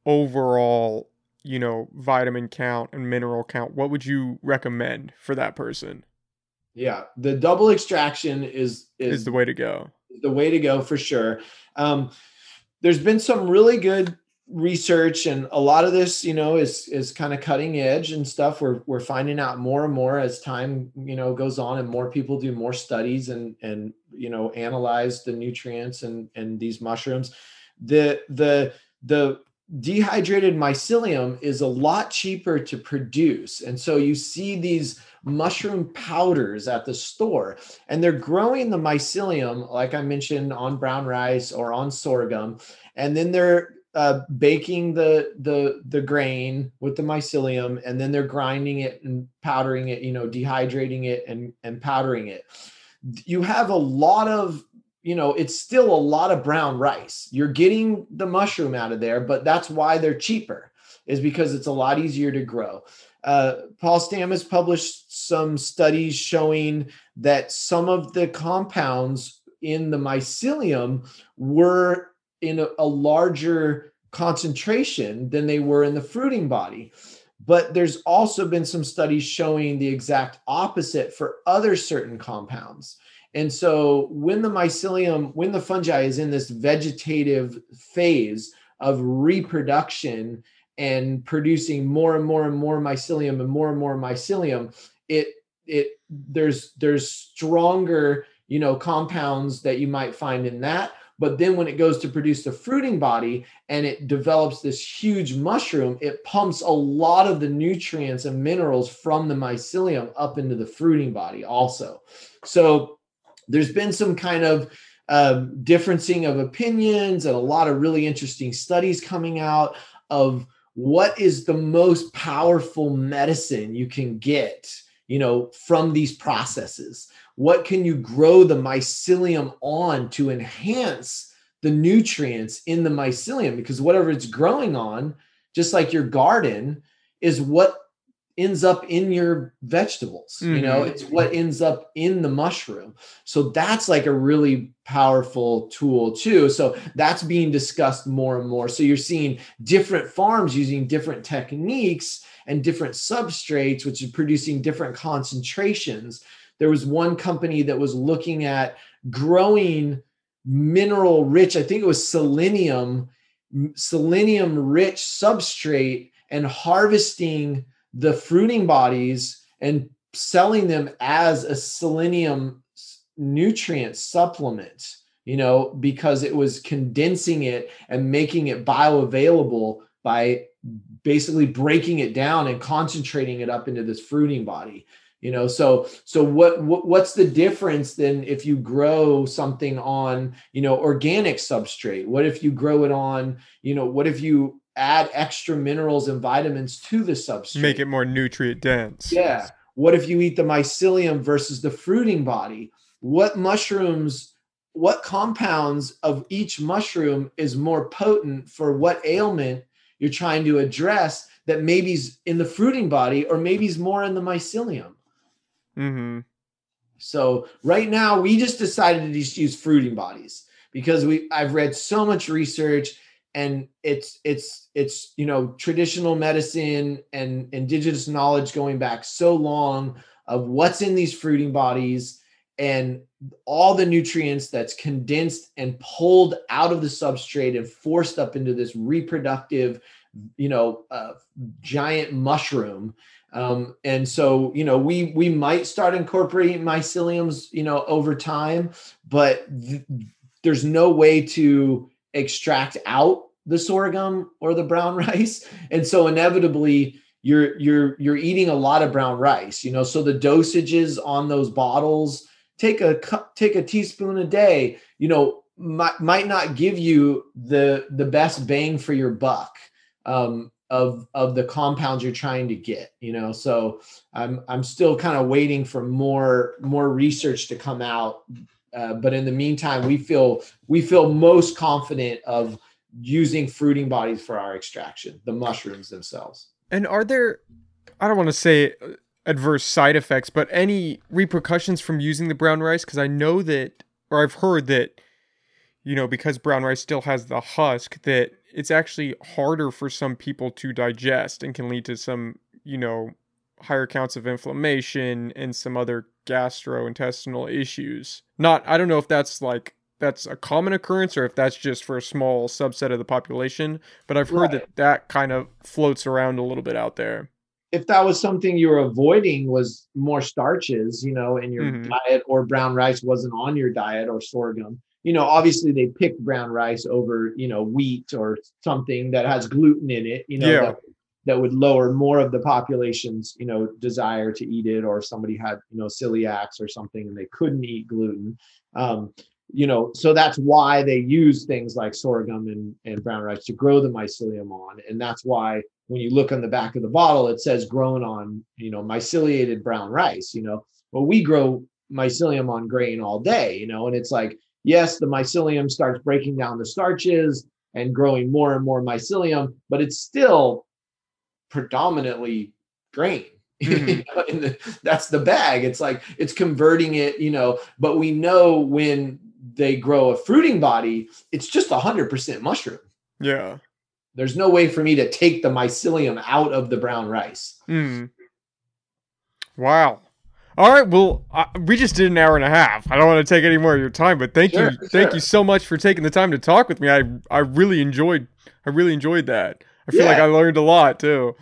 overall, you know, vitamin count and mineral count, what would you recommend for that person? yeah the double extraction is is, Is the way to go. the way to go for sure. Um, there's been some really good research, and a lot of this, you know, is is kind of cutting edge and stuff. We're we're finding out more and more as time, you know, goes on, and more people do more studies and and you know analyze the nutrients and and these mushrooms. The the the dehydrated mycelium is a lot cheaper to produce, and so you see these mushroom powders at the store and they're growing the mycelium like i mentioned on brown rice or on sorghum and then they're uh, baking the the the grain with the mycelium and then they're grinding it and powdering it you know dehydrating it and and powdering it. You have a lot of you know it's still a lot of brown rice. You're getting the mushroom out of there but that's why they're cheaper is because it's a lot easier to grow. Uh, Paul Stamets published some studies showing that some of the compounds in the mycelium were in a, a larger concentration than they were in the fruiting body. But there's also been some studies showing the exact opposite for other certain compounds. And so when the mycelium, when the fungi is in this vegetative phase of reproduction and producing more and more and more mycelium and more and more mycelium, it it there's there's stronger you know compounds that you might find in that but then when it goes to produce the fruiting body and it develops this huge mushroom it pumps a lot of the nutrients and minerals from the mycelium up into the fruiting body also. So there's been some kind of um, differencing of opinions and a lot of really interesting studies coming out of what is the most powerful medicine you can get you know from these processes what can you grow the mycelium on to enhance the nutrients in the mycelium? Because whatever it's growing on just like your garden is what ends up in your vegetables you know? Mhm. it's what ends up in the mushroom. So that's like a really powerful tool too. So that's being discussed more and more. So you're seeing different farms using different techniques and different substrates which is producing different concentrations there was one company that was looking at growing mineral rich i think it was selenium selenium rich substrate and harvesting the fruiting bodies and selling them as a selenium nutrient supplement you know because it was condensing it and making it bioavailable by basically breaking it down and concentrating it up into this fruiting body you know? So so what, what what's the difference then if you grow something on you know organic substrate? What if you grow it on you know what if you add extra minerals and vitamins to the substrate? Make it more nutrient dense. yeah. What if you eat the mycelium versus the fruiting body? What mushrooms what compounds of each mushroom is more potent for what ailment you're trying to address that maybe's in the fruiting body or maybe's more in the mycelium. Mm-hmm. So right now we just decided to just use fruiting bodies because we I've read so much research and it's it's it's you know traditional medicine and indigenous knowledge going back so long of what's in these fruiting bodies and all the nutrients that's condensed and pulled out of the substrate and forced up into this reproductive you know uh, giant mushroom um, and so you know we we might start incorporating myceliums you know over time but th- there's no way to extract out the sorghum or the brown rice. And so inevitably you're you're you're eating a lot of brown rice you know so the dosages on those bottles take a cup take a teaspoon a day you know might, might not give you the the best bang for your buck. Um, of of the compounds you're trying to get you know? So i'm i'm still kind of waiting for more more research to come out uh, but in the meantime we feel we feel most confident of using fruiting bodies for our extraction the mushrooms themselves. And are there i don't want to say adverse side effects but any repercussions from using the brown rice? Because i know that or i've heard that you know because brown rice still has the husk that it's actually harder for some people to digest and can lead to some, you know, higher counts of inflammation and some other gastrointestinal issues. Not, I don't know if that's like that's a common occurrence or if that's just for a small subset of the population, but I've heard right. that that kind of floats around a little bit out there. If that was something you were avoiding was more starches, you know, in your mm-hmm. diet or brown rice wasn't on your diet or sorghum, you know, obviously they pick brown rice over, you know, wheat or something that has gluten in it, you know, yeah. that, that would lower more of the population's, you know, desire to eat it, or somebody had, you know, celiacs or something and they couldn't eat gluten. Um, you know, so that's why they use things like sorghum and, and brown rice to grow the mycelium on. And that's why when you look on the back of the bottle, it says grown on, you know, myceliated brown rice, you know. Well, we grow mycelium on grain all day, you know, and it's like yes, the mycelium starts breaking down the starches and growing more and more mycelium, but it's still predominantly grain. Mm-hmm. the, that's the bag. It's like it's converting it, you know. But we know when they grow a fruiting body, it's just a hundred percent mushroom. Yeah. There's no way for me to take the mycelium out of the brown rice. Mm. Wow. All right, well, uh, we just did an hour and a half. I don't want to take any more of your time, but thank sure, you, sure. thank you so much for taking the time to talk with me. I I really enjoyed, I really enjoyed that. I feel yeah. like I learned a lot too.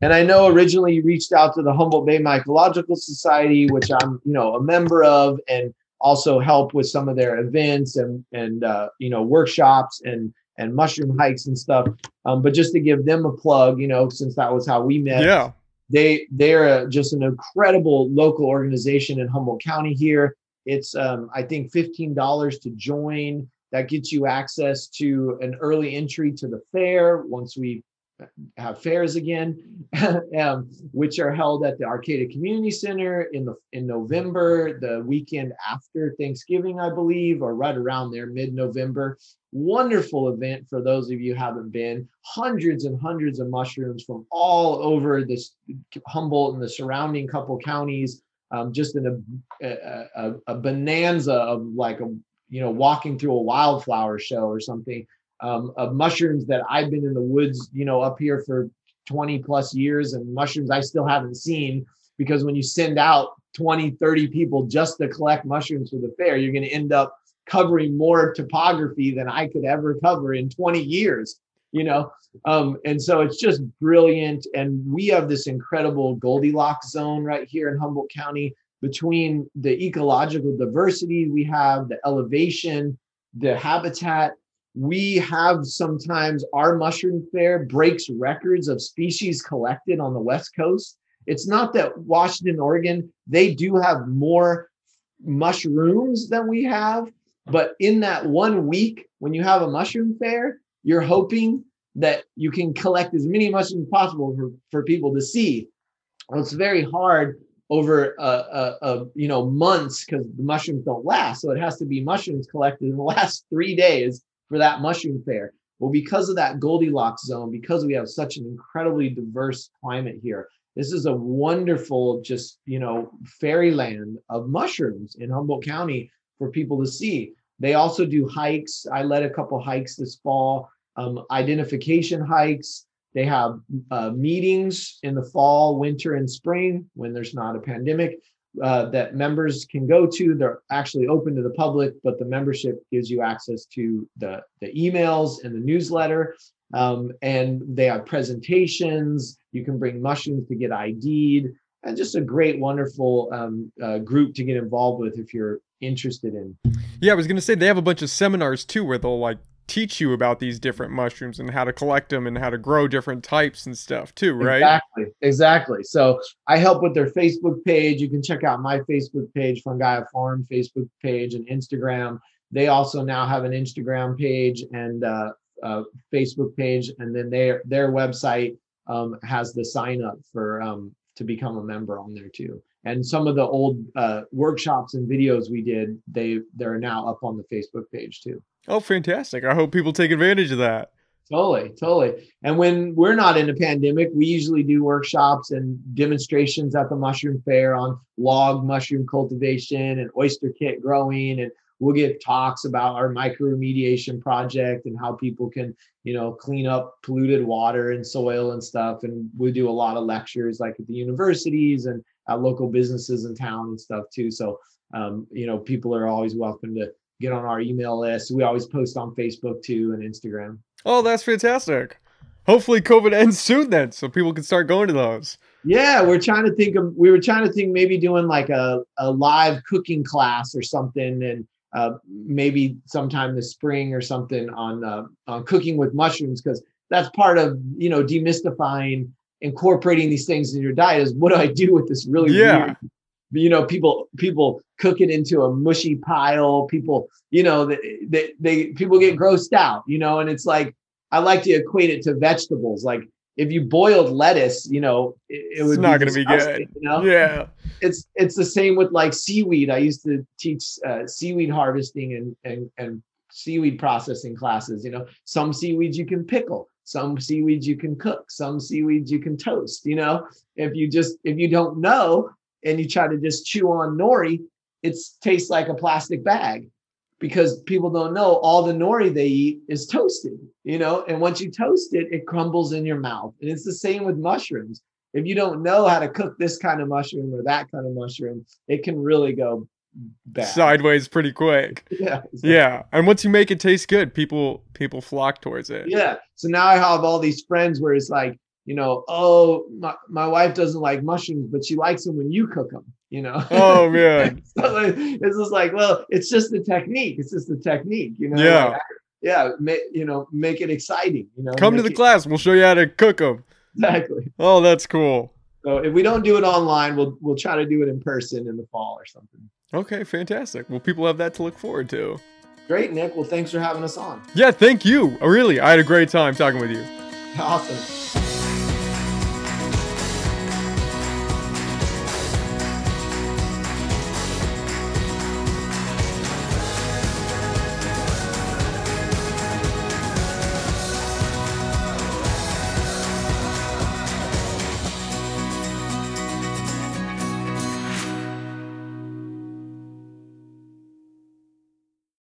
And I know originally you reached out to the Humboldt Bay Mycological Society, which I'm, you know, a member of, and also help with some of their events and and uh, you know workshops and and mushroom hikes and stuff. Um, but just to give them a plug, you know, since that was how we met. Yeah they they're just an incredible local organization in Humboldt County here. It's um, I think fifteen dollars to join. That gets you access to an early entry to the fair once we have fairs again, um, which are held at the Arcata Community Center in the in November, the weekend after Thanksgiving, I believe, or right around there, mid-November. Wonderful event for those of you haven't been. Hundreds and hundreds of mushrooms from all over this Humboldt and the surrounding couple counties. Um, just in a, a, a bonanza of like a you know walking through a wildflower show or something um, of mushrooms that I've been in the woods, you know, up here for 20 plus years and mushrooms I still haven't seen because when you send out 20, 30 people just to collect mushrooms for the fair, you're going to end up covering more topography than I could ever cover in 20 years, you know? Um, and so it's just brilliant. And we have this incredible Goldilocks zone right here in Humboldt County between the ecological diversity we have, the elevation, the habitat, we have sometimes our mushroom fair breaks records of species collected on the west coast it's not that washington oregon they do have more mushrooms than we have but in that one week when you have a mushroom fair you're hoping that you can collect as many mushrooms possible for, for people to see well, it's very hard over a you know months because the mushrooms don't last. So it has to be mushrooms collected in the last three days for that mushroom fair. Well, because of that Goldilocks zone, because we have such an incredibly diverse climate here, this is a wonderful, just you know, fairyland of mushrooms in Humboldt County for people to see. They also do hikes. I led a couple hikes this fall, um, identification hikes. They have uh, meetings in the fall, winter, and spring when there's not a pandemic uh, that members can go to. They're actually open to the public, but the membership gives you access to the, the emails and the newsletter. Um, and they have presentations. You can bring mushrooms to get ID'd, and just a great, wonderful um, uh, group to get involved with if you're interested in. Yeah, I was gonna say they have a bunch of seminars too where they'll like teach you about these different mushrooms and how to collect them and how to grow different types and stuff too, right? Exactly. Exactly. So I help with their Facebook page. You can check out my Facebook page, Fungaia Farm Facebook page and Instagram. They also now have an Instagram page and uh, Facebook page, and then their their website um, has the sign up for um, to become a member on there too. And some of the old uh, workshops and videos we did, they they're now up on the Facebook page too. Oh, fantastic! I hope people take advantage of that. Totally, totally. And when we're not in a pandemic, we usually do workshops and demonstrations at the mushroom fair on log mushroom cultivation and oyster kit growing and we'll give talks about our mycoremediation project and how people can you know clean up polluted water and soil and stuff and we do a lot of lectures like at the universities and at local businesses in town and stuff too so um, you know people are always welcome to get on our email list. We always post on facebook too and instagram. Oh that's fantastic. Hopefully covid ends soon then so people can start going to those. Yeah, we're trying to think of we were trying to think maybe doing like a, a live cooking class or something and uh, maybe sometime this spring or something on uh, on cooking with mushrooms because that's part of you know demystifying incorporating these things in your diet is what do I do with this really yeah. weird you know people people cook it into a mushy pile people you know they, they, they people get grossed out you know and it's like I like to equate it to vegetables like if you boiled lettuce, you know, it, it would it's not going to be good. You know? Yeah, it's it's the same with like seaweed. I used to teach uh, seaweed harvesting and and and seaweed processing classes. You know, some seaweeds you can pickle, some seaweeds you can cook, some seaweeds you can toast. You know, if you just if you don't know and you try to just chew on nori, it tastes like a plastic bag because people don't know all the nori they eat is toasted, you know, and once you toast it, it crumbles in your mouth. And it's the same with mushrooms. If you don't know how to cook this kind of mushroom or that kind of mushroom, it can really go bad. Sideways pretty quick. Yeah. Exactly. Yeah. And once you make it taste good, people people flock towards it. Yeah. So now I have all these friends where it's like, you know, oh, my, my wife doesn't like mushrooms, but she likes them when you cook them, you know? Oh, man. so like, it's just like, well, it's just the technique. It's just the technique, you know? Yeah. Like, yeah. Make, you know, make it exciting, you know? Come to the it, class. We'll show you how to cook them. Exactly. Oh, that's cool. So if we don't do it online, we'll, we'll try to do it in person in the fall or something. Okay, fantastic. Well, people have that to look forward to. Great, Nick. Well, thanks for having us on. Yeah, thank you. Really, I had a great time talking with you. Awesome.